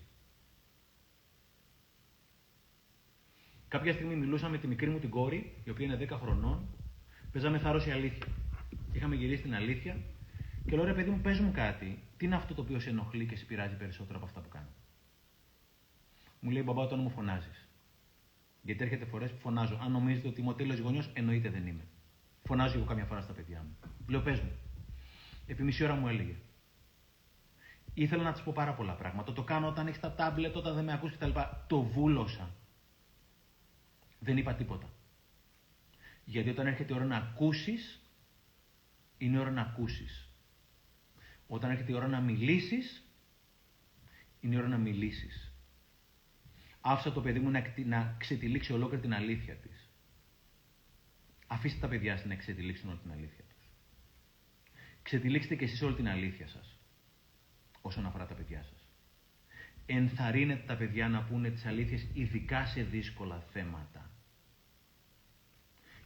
Κάποια στιγμή μιλούσα με τη μικρή μου την κόρη, η οποία είναι 10 χρονών, παίζαμε θάρρος η αλήθεια. Είχαμε γυρίσει την αλήθεια και λέω ρε παιδί μου, πες μου κάτι. Τι είναι αυτό το οποίο σε ενοχλεί και σε πειράζει περισσότερο από αυτά που κάνω; Μου λέει μπαμπά, όταν μου φωνάζεις. Γιατί έρχεται φορές που φωνάζω. Αν νομίζετε ότι είμαι ο τέλειος γονιός, εννοείται δεν είμαι. Φωνάζω εγώ καμιά φορά στα παιδιά μου. Λέω πες μου. Επί μισή ώρα μου έλεγε. Ήθελα να της πω πάρα πολλά πράγματα. Το κάνω όταν έχεις τα τάμπλετ, όταν δεν με ακούς κτλ. Το βούλωσα. Δεν είπα τίποτα. Γιατί όταν έρχεται η ώρα να ακούσεις, είναι ώρα να ακούσεις. Όταν έρχεται η ώρα να μιλήσεις, είναι η ώρα να μιλήσεις. Άφησα το παιδί μου να, να ξετυλίξει ολόκληρη την αλήθεια της. Αφήστε τα παιδιά σας να ξετυλίξουν όλη την αλήθεια τους. Ξετυλίξτε και εσείς όλη την αλήθεια σας. Όσον αφορά τα παιδιά σας. Ενθαρρύνετε τα παιδιά να πούνε τις αλήθειες ειδικά σε δύσκολα θέματα.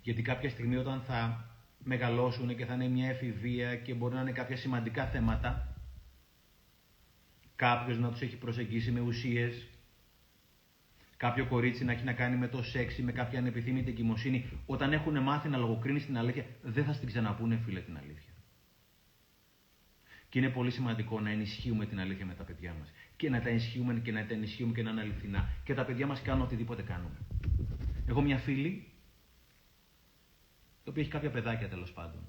Γιατί κάποια στιγμή όταν θα μεγαλώσουν και θα είναι μια εφηβεία και μπορεί να είναι κάποια σημαντικά θέματα. Κάποιος να τους έχει προσεγγίσει με ουσίες. Κάποιο κορίτσι να έχει να κάνει με το σεξ ή με κάποια ανεπιθύμητη εγκυμοσύνη. Όταν έχουν μάθει να λογοκρίνεις την αλήθεια, δεν θα στην ξαναπούνε, φίλε, την αλήθεια. Και είναι πολύ σημαντικό να ενισχύουμε την αλήθεια με τα παιδιά μας. Και να τα ενισχύουμε και να τα ενισχύουμε και να είναι αληθινά. Και τα παιδιά μας κάνουν οτιδήποτε κάνουμε. Έχω μια φίλη το οποίο έχει κάποια παιδάκια τέλος πάντων.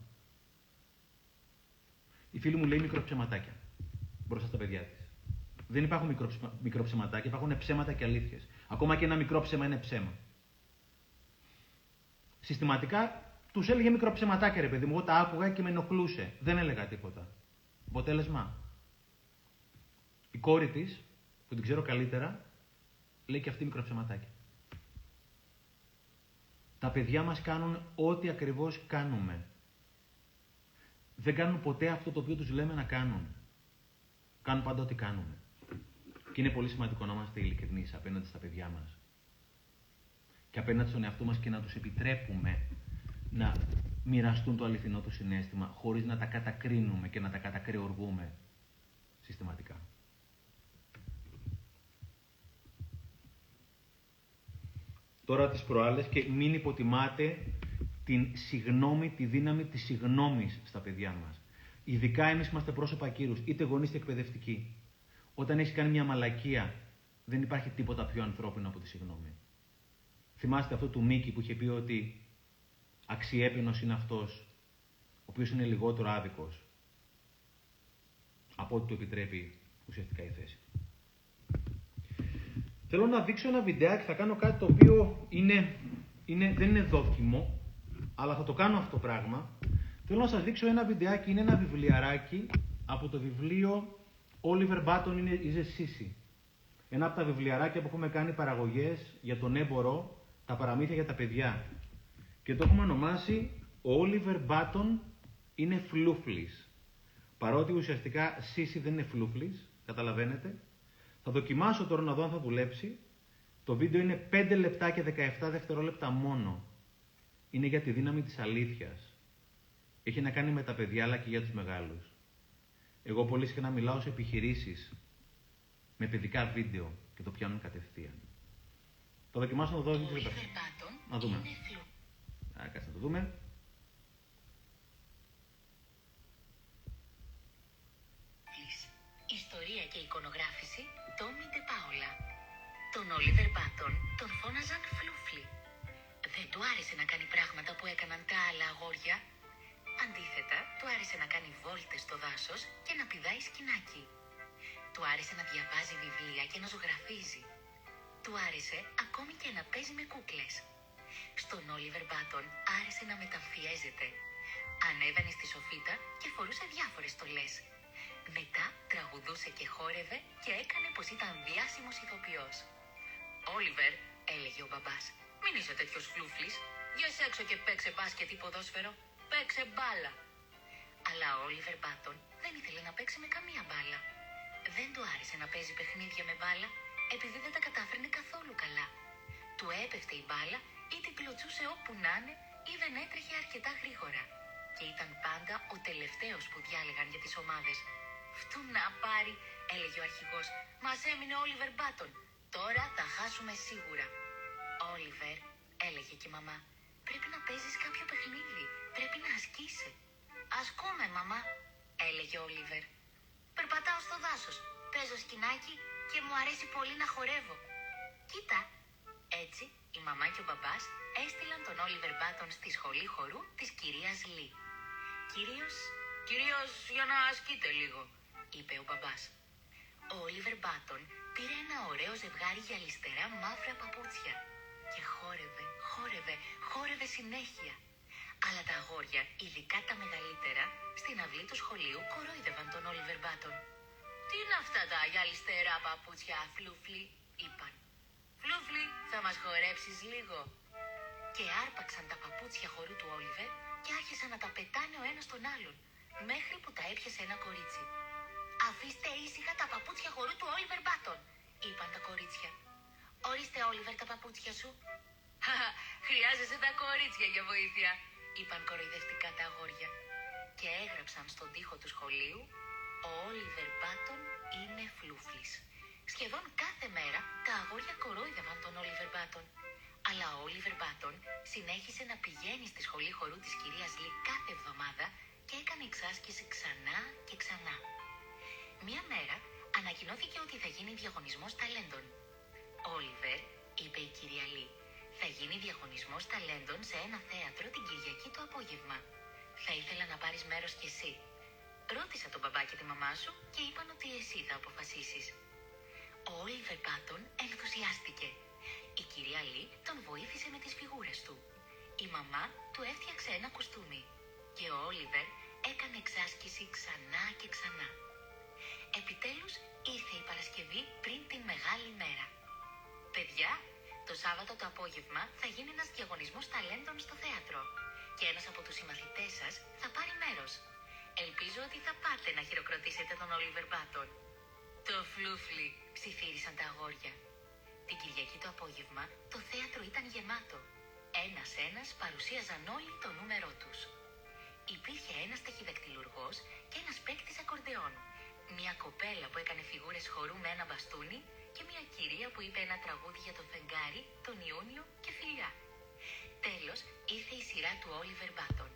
Η φίλη μου λέει μικροψεματάκια μπροστά στα παιδιά της. Δεν υπάρχουν μικροψεματάκια, υπάρχουν ψέματα και αλήθειες. Ακόμα και ένα μικρό ψέμα είναι ψέμα. Συστηματικά τους έλεγε μικροψεματάκια, ρε παιδί μου. Εγώ τα άκουγα και με ενοχλούσε. Δεν έλεγα τίποτα. Αποτέλεσμα; Η κόρη της, που την ξέρω καλύτερα, λέει και αυτή μικροψεματάκια. Τα παιδιά μας κάνουν ό,τι ακριβώς κάνουμε. Δεν κάνουν ποτέ αυτό το οποίο τους λέμε να κάνουν. Κάνουν πάντα ό,τι κάνουμε. Και είναι πολύ σημαντικό να είμαστε ειλικρινείς απέναντι στα παιδιά μας. Και απέναντι στον εαυτό μας και να τους επιτρέπουμε να μοιραστούν το αληθινό τους συνέστημα χωρίς να τα κατακρίνουμε και να τα κατακρεωργούμε συστηματικά. Τώρα τις προάλλες και μην υποτιμάτε την συγνώμη, τη δύναμη της συγνώμης στα παιδιά μας. Ειδικά εμείς είμαστε πρόσωπα κύρους, είτε γονείς είτε εκπαιδευτικοί. Όταν έχεις κάνει μια μαλακία, δεν υπάρχει τίποτα πιο ανθρώπινο από τη συγνώμη. Θυμάστε αυτό του Μίκη που είχε πει ότι αξιέπαινος είναι αυτός, ο οποίος είναι λιγότερο άδικος από ό,τι του επιτρέπει ουσιαστικά η θέση. Θέλω να δείξω ένα βιντεάκι, θα κάνω κάτι το οποίο είναι, είναι, δεν είναι δόκιμο, αλλά θα το κάνω αυτό το πράγμα. Θέλω να σας δείξω ένα βιντεάκι, είναι ένα βιβλιαράκι από το βιβλίο Oliver Button είναι Is a Sissy. Ένα από τα βιβλιαράκια που έχουμε κάνει παραγωγές για τον έμπορο, τα παραμύθια για τα παιδιά. Και το έχουμε ονομάσει Oliver Button είναι φλούφλης. Παρότι ουσιαστικά Sissy δεν είναι φλούφλης, καταλαβαίνετε. Θα δοκιμάσω τώρα να δω αν θα δουλέψει. Το βίντεο είναι 5 λεπτά και 17 δευτερόλεπτα μόνο. Είναι για τη δύναμη της αλήθειας. Έχει να κάνει με τα παιδιά αλλά και για τους μεγάλους. Εγώ πολύ συχνά μιλάω σε επιχειρήσεις με παιδικά βίντεο και το πιάνουν κατευθείαν. Το δοκιμάσω να δω. Να δούμε. Α, κάτσε να το δούμε. Τον Όλιβερ Μπάτον τον φώναζαν φλούφλι. Δεν του άρεσε να κάνει πράγματα που έκαναν τα άλλα αγόρια. Αντίθετα, του άρεσε να κάνει βόλτες στο δάσος και να πηδάει σκηνάκι. Του άρεσε να διαβάζει βιβλία και να ζωγραφίζει. Του άρεσε ακόμη και να παίζει με κούκλες. Στον Όλιβερ Μπάτον άρεσε να μεταφιέζεται. Ανέβαινε στη σοφίτα και φορούσε διάφορες στολές. Μετά τραγουδούσε και χόρευε και έκανε πως ήταν διάσημος ηθοποιός. «Όλιβερ», έλεγε ο μπαμπάς, «μην είσαι τέτοιος φλούφλης. Για έξω και παίξε μπάσκετ ή ποδόσφαιρο. Παίξε μπάλα». Αλλά ο Όλιβερ Μπάτον δεν ήθελε να παίξει με καμία μπάλα. Δεν του άρεσε να παίζει παιχνίδια με μπάλα επειδή δεν τα κατάφερνε καθόλου καλά. Του έπεφτε η μπάλα ή την κλωτσούσε όπου να είναι ή δεν έτρεχε αρκετά γρήγορα. Και ήταν πάντα ο τελευταίος που διάλεγαν για τις ομάδες. «Φτού να πάρει», έλεγε ο αρχηγός. «Μας έμεινε ο Όλιβερ Μπάτον. Τώρα θα χάσουμε σίγουρα». «Όλιβερ», έλεγε και η μαμά, «πρέπει να παίζεις κάποιο παιχνίδι. Πρέπει να ασκείσαι». «Ασκούμε, μαμά», έλεγε ο Όλιβερ. «Περπατάω στο δάσος, παίζω σκηνάκι και μου αρέσει πολύ να χορεύω». «Κοίτα». Έτσι, η μαμά και ο μπαμπάς έστειλαν τον Όλιβερ Μπάτον στη σχολή χορού της κυρίας Λί. Κυρίως, κυρίως για να ασκείτε λίγο, είπε ο μπαμπάς. Ο Όλιβερ Μπάτον πήρε ένα ωραίο ζευγάρι γυαλιστερά μαύρα παπούτσια και χόρευε, χόρευε, χόρευε συνέχεια. Αλλά τα αγόρια, ειδικά τα μεγαλύτερα, στην αυλή του σχολείου κορόιδευαν τον Όλιβερ Μπάτον. «Τι είναι αυτά τα γυαλιστερά παπούτσια, Φλούφλι», είπαν. «Φλούφλι, θα μας χορέψεις λίγο». Και άρπαξαν τα παπούτσια χορού του Όλιβερ και άρχισαν να τα πετάνε ο ένας τον άλλον, μέχρι που τα έπιασε ένα κορίτσι. Αφήστε ήσυχα τα παπούτσια χορού του Όλιβερ Μπάτον, είπαν τα κορίτσια. Ορίστε, Όλιβερ, τα παπούτσια σου. Χαχα, χρειάζεσαι τα κορίτσια για βοήθεια, είπαν κοροϊδευτικά τα αγόρια. Και έγραψαν στον τοίχο του σχολείου «Ο Όλιβερ Μπάτον είναι φλούφλης». Σχεδόν κάθε μέρα τα αγόρια κορόιδευαν τον Όλιβερ Μπάτον. Αλλά ο Όλιβερ Μπάτον συνέχισε να πηγαίνει στη σχολή χορού της κυρίας Λί κάθε εβδομάδα και έκανε εξάσκηση ξανά και ξανά. Μία μέρα ανακοινώθηκε ότι θα γίνει διαγωνισμός ταλέντων. Όλιβερ, είπε η κυρία Λί, θα γίνει διαγωνισμός ταλέντων σε ένα θέατρο την Κυριακή το απόγευμα. Θα ήθελα να πάρεις μέρος κι εσύ. Ρώτησα τον μπαμπά και τη μαμά σου και είπαν ότι εσύ θα αποφασίσεις. Ο Όλιβερ Μπάτον ενθουσιάστηκε. Η κυρία Λί τον βοήθησε με τις φιγούρες του. Η μαμά του έφτιαξε ένα κουστούμι. Και ο Όλιβερ έκανε εξάσκηση ξανά και ξανά. Επιτέλους ήρθε η Παρασκευή πριν την μεγάλη μέρα. Παιδιά, το Σάββατο το απόγευμα θα γίνει ένας διαγωνισμός ταλέντων στο θέατρο και ένας από τους συμμαθητές σας θα πάρει μέρος. Ελπίζω ότι θα πάτε να χειροκροτήσετε τον Όλιβερ Μπάτον. Το φλούφλι, ψιθύρισαν τα αγόρια. Την Κυριακή το απόγευμα το θέατρο ήταν γεμάτο. Ένας-ένας παρουσίαζαν όλοι το νούμερό τους. Υπήρχε ένας ταχυδακτηλουργός και ένας παίκτης ακορντεόν. Μια κοπέλα που έκανε φιγούρες χορού με ένα μπαστούνι και μια κυρία που είπε ένα τραγούδι για το φεγγάρι, τον Ιούνιο και φιλιά. Τέλος ήρθε η σειρά του Όλιβερ Μπάτον.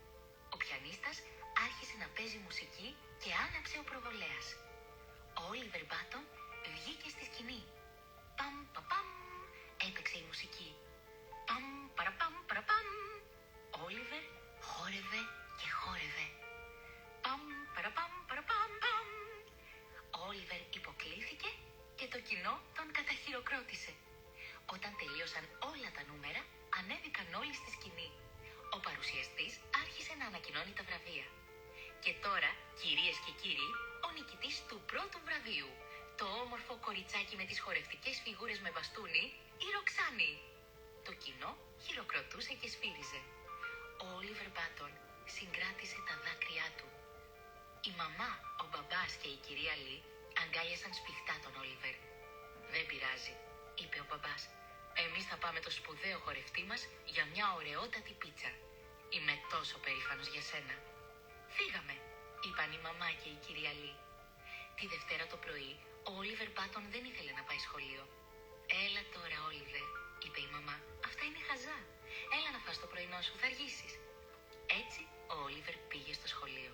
Ο πιανίστας άρχισε να παίζει μουσική και άναψε ο προβολέας. Ο Όλιβερ Μπάτον βγήκε στη σκηνή. Παμ, παπαμ, έπαιξε η μουσική. Παμ, παραπαμ, παραπαμ. Ο Όλιβερ χόρευε και χόρευε. Παμ, παραπαμ, παραπαμ, παμ. Ο Όλιβερ υποκλήθηκε και το κοινό τον καταχειροκρότησε. Όταν τελείωσαν όλα τα νούμερα, ανέβηκαν όλοι στη σκηνή. Ο παρουσιαστής άρχισε να ανακοινώνει τα βραβεία. Και τώρα, κυρίες και κύριοι, ο νικητής του πρώτου βραβείου, το όμορφο κοριτσάκι με τις χορευτικές φιγούρες με μπαστούνι, η Ροξάνη. Το κοινό χειροκροτούσε και σφύριζε. Ο Όλιβερ Μπάτον συγκράτησε τα δάκρυά του. Η μαμά, ο μπαμπάς και η κυρία Λί αγκάλιασαν σφιχτά τον Όλιβερ. «Δεν πειράζει», είπε ο μπαμπάς. «Εμείς θα πάμε το σπουδαίο χορευτή μας για μια ωραιότατη πίτσα. Είμαι τόσο περήφανος για σένα». «Φύγαμε», είπαν η μαμά και η κυρία Λί. Τη Δευτέρα το πρωί, ο Όλιβερ Πάτον δεν ήθελε να πάει σχολείο. «Έλα τώρα, Όλιβερ», είπε η μαμά. «Αυτά είναι χαζά. Έλα να φας το πρωινό σου, θα αργήσεις». Έτσι, ο Όλιβερ πήγε στο σχολείο.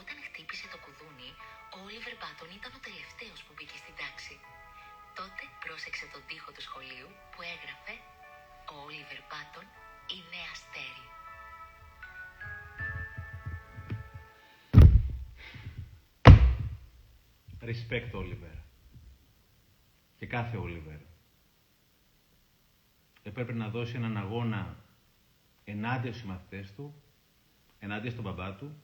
Όταν χτύπησε το κουδούνι, ο Όλιβερ Μπάτον ήταν ο τελευταίος που μπήκε στην τάξη. Τότε πρόσεξε τον τοίχο του σχολείου που έγραφε «Ο Όλιβερ Μπάτον είναι αστέρι». Respect Oliver. Και κάθε Oliver. Έπρεπε να δώσει έναν αγώνα ενάντια στους συμμαθητές του, ενάντια στον μπαμπά του,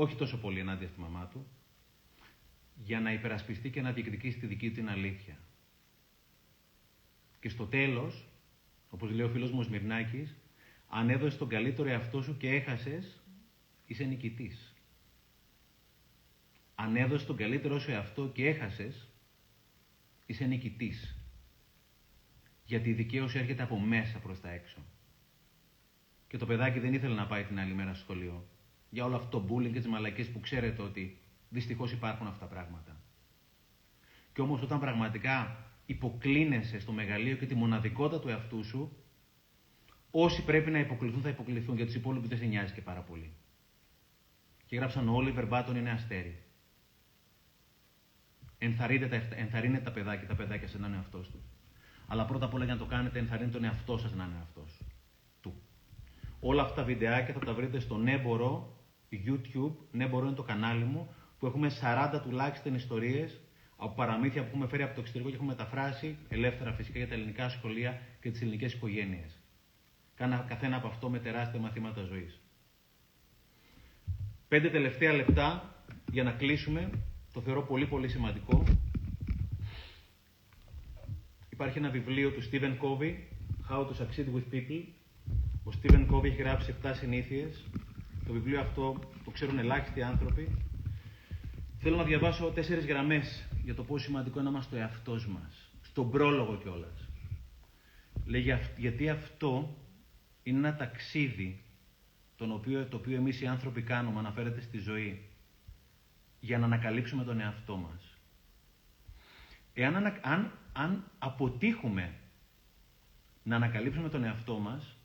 όχι τόσο πολύ ενάντια στη μαμά του, για να υπερασπιστεί και να διεκδικήσει τη δική του την αλήθεια. Και στο τέλος, όπως λέει ο φίλος μου ο Σμυρνάκης, αν έδωσες τον καλύτερο εαυτό σου και έχασες, είσαι νικητής. Αν έδωσες τον καλύτερο σου εαυτό και έχασες, είσαι νικητής. Γιατί η δικαίωση έρχεται από μέσα προς τα έξω. Και το παιδάκι δεν ήθελε να πάει την άλλη μέρα στο σχολείο. Για όλο αυτό το bullying και τις μαλακίε που ξέρετε ότι δυστυχώς υπάρχουν αυτά τα πράγματα. Και όμως όταν πραγματικά υποκλίνεσαι στο μεγαλείο και τη μοναδικότητα του εαυτού σου, όσοι πρέπει να υποκληθούν θα υποκληθούν, για τους υπόλοιπους δεν σε νοιάζει και πάρα πολύ. Και γράψαν όλοι Βερμπάτον είναι αστέρι. Ενθαρρύνετε τα, ενθαρρύνετε τα παιδάκια, τα παιδάκια σε να είναι εαυτός τους. Αλλά πρώτα απ' όλα για να το κάνετε, ενθαρρύνετε τον εαυτό σας να είναι εαυτός του. Όλα αυτά τα βιντεάκια θα τα βρείτε στο Νέμπορο YouTube, Νέμπορο είναι το κανάλι μου, που έχουμε 40 τουλάχιστον ιστορίες από παραμύθια που έχουμε φέρει από το εξωτερικό και έχουμε μεταφράσει ελεύθερα φυσικά για τα ελληνικά σχολεία και τις ελληνικές οικογένειες. Κάνα καθένα από αυτό με τεράστια μαθήματα ζωής. Πέντε τελευταία λεπτά για να κλείσουμε, το θεωρώ πολύ πολύ σημαντικό. Υπάρχει ένα βιβλίο του Stephen Covey, How to Succeed with People. Ο Stephen Covey έχει γράψει 7 συνήθειες. Το βιβλίο αυτό το ξέρουν ελάχιστοι άνθρωποι. Θέλω να διαβάσω τέσσερις γραμμές για το πόσο σημαντικό είναι να είμαστε ο εαυτός μας. Στον πρόλογο κιόλας. Λέει γιατί αυτό είναι ένα ταξίδι τον οποίο, το οποίο εμείς οι άνθρωποι κάνουμε, αναφέρεται στη ζωή, για να ανακαλύψουμε τον εαυτό μας. Εάν αν, αν αποτύχουμε να ανακαλύψουμε τον εαυτό μας,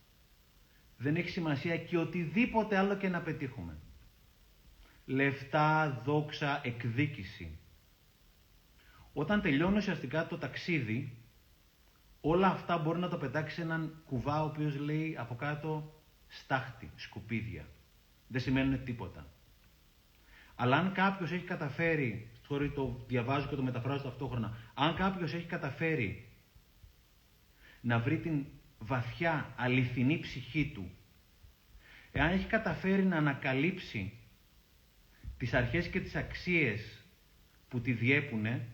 δεν έχει σημασία και οτιδήποτε άλλο και να πετύχουμε. Λεφτά, δόξα, εκδίκηση. Όταν τελειώνει ουσιαστικά το ταξίδι, όλα αυτά μπορεί να το πετάξει έναν κουβά ο οποίος λέει από κάτω στάχτη, σκουπίδια. Δεν σημαίνουν τίποτα. Αλλά αν κάποιος έχει καταφέρει, sorry το διαβάζω και το μεταφράζω ταυτόχρονα, αν κάποιος έχει καταφέρει να βρει την βαθιά, αληθινή ψυχή του, εάν έχει καταφέρει να ανακαλύψει τις αρχές και τις αξίες που τη διέπουνε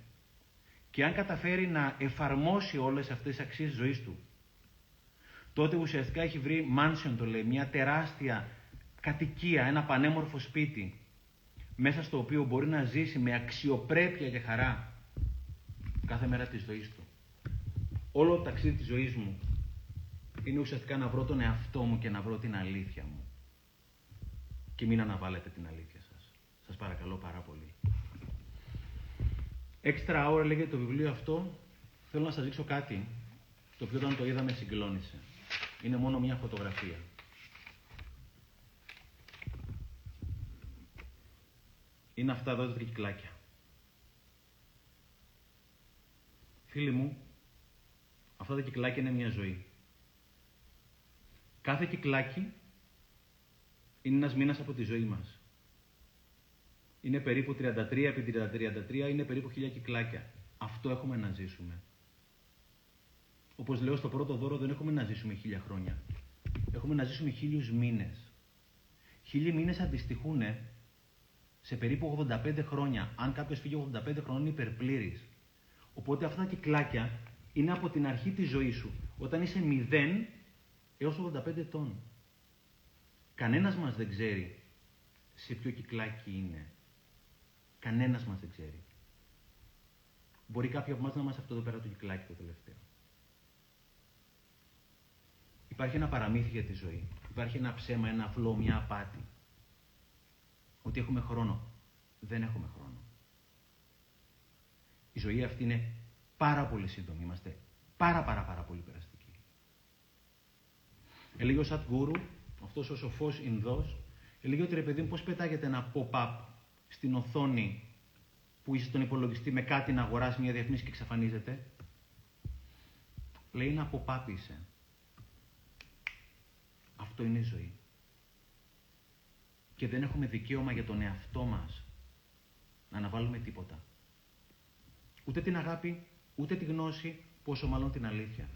και αν καταφέρει να εφαρμόσει όλες αυτές τις αξίες ζωής του, τότε ουσιαστικά έχει βρει mansion το λέει, μια τεράστια κατοικία, ένα πανέμορφο σπίτι, μέσα στο οποίο μπορεί να ζήσει με αξιοπρέπεια και χαρά κάθε μέρα της ζωής του. Όλο το ταξίδι της ζωής μου είναι ουσιαστικά να βρω τον εαυτό μου και να βρω την αλήθεια μου. Και μην αναβάλλετε την αλήθεια σας. Σας παρακαλώ πάρα πολύ. Έξτρα ώρα λέγεται το βιβλίο αυτό. Θέλω να σας δείξω κάτι, το οποίο όταν το είδαμε συγκλώνησε. Είναι μόνο μια φωτογραφία. Είναι αυτά εδώ τα κυκλάκια. Φίλοι μου, αυτά τα κυκλάκια είναι μια ζωή. Κάθε κυκλάκι είναι ένας μήνας από τη ζωή μας. Είναι περίπου 33 επί 33, είναι περίπου χίλια κυκλάκια. Αυτό έχουμε να ζήσουμε. Όπως λέω στο πρώτο δώρο δεν έχουμε να ζήσουμε χίλια χρόνια. Έχουμε να ζήσουμε χίλιους μήνες. Χίλιοι μήνες αντιστοιχούν σε περίπου 85 χρόνια. Αν κάποιος φύγει 85 χρόνια είναι υπερπλήρης. Οπότε αυτά τα κυκλάκια είναι από την αρχή της ζωής σου. Όταν είσαι 0 έως 85 ετών. Κανένας μας δεν ξέρει σε ποιο κυκλάκι είναι. Κανένας μας δεν ξέρει. Μπορεί κάποιοι από εμάς να είμαστε αυτό εδώ πέρα το κυκλάκι το τελευταίο. Υπάρχει ένα παραμύθι για τη ζωή. Υπάρχει ένα ψέμα, ένα φλό, μια απάτη. Ότι έχουμε χρόνο. Δεν έχουμε χρόνο. Η ζωή αυτή είναι πάρα πολύ σύντομη. Είμαστε πάρα πάρα πάρα πολύ περαστικοί. Έλεγε ο Σατ Γκούρου, αυτός ο σοφός Ινδός, έλεγε ότι ρε παιδί μου πώς πετάγεται ένα pop-up στην οθόνη που είσαι στον υπολογιστή με κάτι να αγοράσει μια διαφήμιση και εξαφανίζεται; Λέει ένα pop-up είσαι. Αυτό είναι η ζωή. Και δεν έχουμε δικαίωμα για τον εαυτό μας να αναβάλουμε τίποτα. Ούτε την αγάπη, ούτε τη γνώση, πόσο μάλλον την αλήθεια.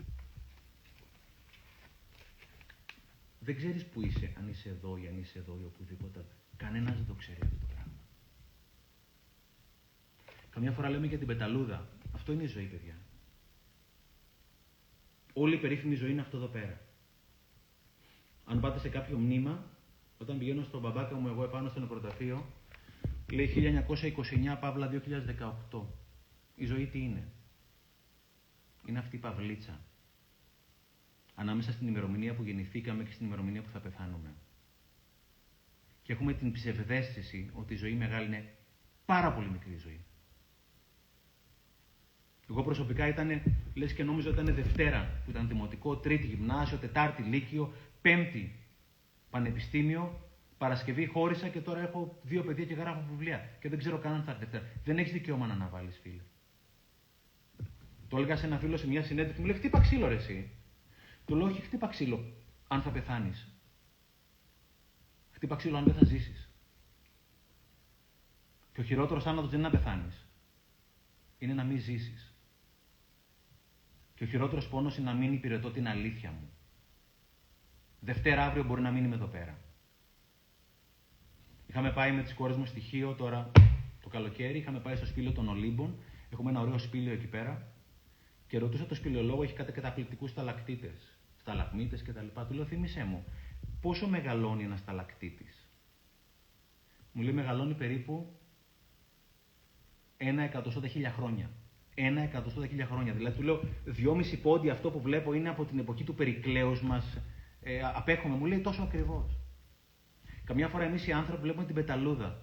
Δεν ξέρεις που είσαι, αν είσαι εδώ ή αν είσαι εδώ ή οπουδήποτε. Κανένας δεν το ξέρει αυτό το πράγμα. Καμιά φορά λέμε για την πεταλούδα. Αυτό είναι η ζωή, παιδιά. Όλη η περίφημη ζωή είναι αυτό εδώ πέρα. Αν πάτε σε κάποιο μνήμα, όταν πηγαίνω στον μπαμπάκα μου εγώ επάνω στο νεκροταφείο, λέει 1929 Παύλα 2018. Η ζωή τι είναι; Είναι αυτή η παυλίτσα. Ανάμεσα στην ημερομηνία που γεννηθήκαμε και στην ημερομηνία που θα πεθάνουμε. Και έχουμε την ψευδέστηση ότι η ζωή μεγάλη είναι πάρα πολύ μικρή ζωή. Εγώ προσωπικά ήταν, λες και νόμιζα ότι ήταν Δευτέρα, που ήταν δημοτικό, Τρίτη γυμνάσιο, Τετάρτη λύκειο, Πέμπτη πανεπιστήμιο, Παρασκευή χώρισα και τώρα έχω δύο παιδιά και γράφω βιβλία. Και δεν ξέρω καν αν θα έρθει Δευτέρα. Δεν έχεις δικαίωμα να αναβάλεις, φίλε. Το έλεγα σε ένα φίλο σε μια συνέντευξη, μου λέει: Χτύπα ξύλο, ρε, εσύ. Του λέω: Όχι, χτύπα ξύλο, αν θα πεθάνεις. Χτύπα ξύλο, αν δεν θα ζήσεις. Και ο χειρότερος άνοδος δεν είναι να πεθάνεις. Είναι να μην ζήσεις. Και ο χειρότερος πόνος είναι να μην υπηρετώ την αλήθεια μου. Δευτέρα αύριο μπορεί να μείνουμε εδώ πέρα. Είχαμε πάει με τις κόρες μου στοιχείο τώρα το καλοκαίρι, είχαμε πάει στο σπήλαιο των Ολύμπων. Έχουμε ένα ωραίο σπήλαιο εκεί πέρα. Και ρωτούσα το σπηλαιολόγο, έχει κάτι καταπληκτικού σταλακτήτε, σταλαγμίτες κτλ. Του λέω, θύμισέ μου, πόσο μεγαλώνει ένας σταλακτήτη. Μου λέει, μεγαλώνει περίπου ένα εκατοστό χίλια χρόνια. Ένα εκατοστό χίλια χρόνια. Δηλαδή, του λέω, δυόμιση πόντι αυτό που βλέπω είναι από την εποχή του περικλέους μας. Ε, απέχομαι, μου λέει τόσο ακριβώς. Καμιά φορά εμείς οι άνθρωποι βλέπουμε την πεταλούδα.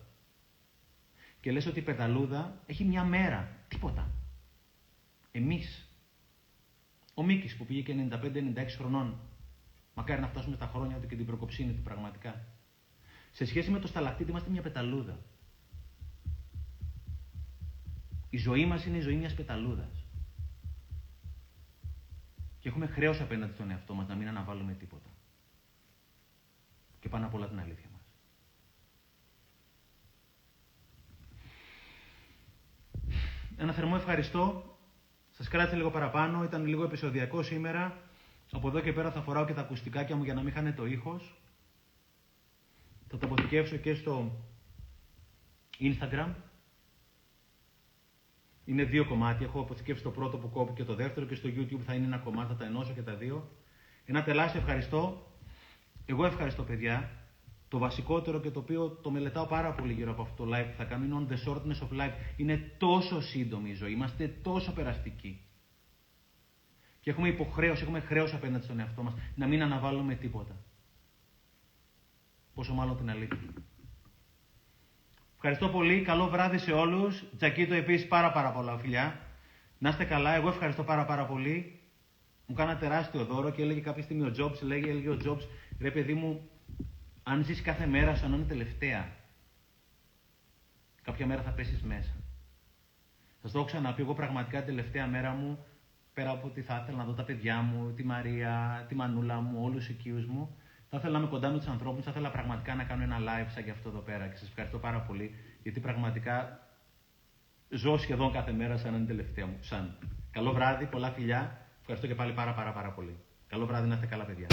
Και λες ότι η πεταλούδα έχει μια μέρα. Τίποτα. Εμείς. Ο Μίκης που πήγε και 95-96 χρονών. Μακάρι να φτάσουμε στα χρόνια του και την προκοψίνη του πραγματικά. Σε σχέση με το σταλακτήτη είμαστε μια πεταλούδα. Η ζωή μας είναι η ζωή μιας πεταλούδας. Και έχουμε χρέος απέναντι στον εαυτό μας να μην αναβάλουμε τίποτα. Και πάνω απ' όλα την αλήθεια μας. Ένα θερμό ευχαριστώ. Σας κράτησε λίγο παραπάνω. Ήταν λίγο επεισοδιακό σήμερα. Από εδώ και πέρα θα φοράω και τα ακουστικάκια μου για να μην χάνει το ήχος. Θα τα αποθηκεύσω και στο Instagram. Είναι δύο κομμάτια. Έχω αποθηκεύσει το πρώτο που κόπηκε και το δεύτερο και στο YouTube θα είναι ένα κομμάτι, θα τα ενώσω και τα δύο. Ένα τεράστιο ευχαριστώ. Εγώ ευχαριστώ παιδιά. Το βασικότερο και το οποίο το μελετάω πάρα πολύ γύρω από αυτό το live που θα κάνω είναι on the shortness of life. Είναι τόσο σύντομη η ζωή. Είμαστε τόσο περαστικοί. Και έχουμε υποχρέωση, έχουμε χρέος απέναντι στον εαυτό μας να μην αναβάλουμε τίποτα. Πόσο μάλλον την αλήθεια. Ευχαριστώ πολύ. Καλό βράδυ σε όλους. Τζακίτο επίσης πάρα πάρα πολλά φιλιά. Να είστε καλά. Εγώ ευχαριστώ πάρα πάρα πολύ. Μου κάνα τεράστιο δώρο και έλεγε κάποια στιγμή ο Jobs, έλεγε, έλεγε ο Jobs, ρε παιδί μου, αν ζεις κάθε μέρα σαν να είναι τελευταία, κάποια μέρα θα πέσεις μέσα. Θα το έχω ξαναπεί, εγώ πραγματικά την τελευταία μέρα μου, πέρα από ότι θα ήθελα να δω τα παιδιά μου, τη Μαρία, τη Μανούλα μου, όλους τους οικείους μου, θα ήθελα να είμαι κοντά με τους ανθρώπους, θα ήθελα πραγματικά να κάνω ένα live σαν και αυτό εδώ πέρα και σας ευχαριστώ πάρα πολύ, γιατί πραγματικά ζω σχεδόν κάθε μέρα σαν να είναι τελευταία μου. Σαν. Καλό βράδυ, πολλά φιλιά. Ευχαριστώ και πάλι πάρα πάρα πάρα πολύ. Καλό βράδυ, να είστε καλά παιδιά.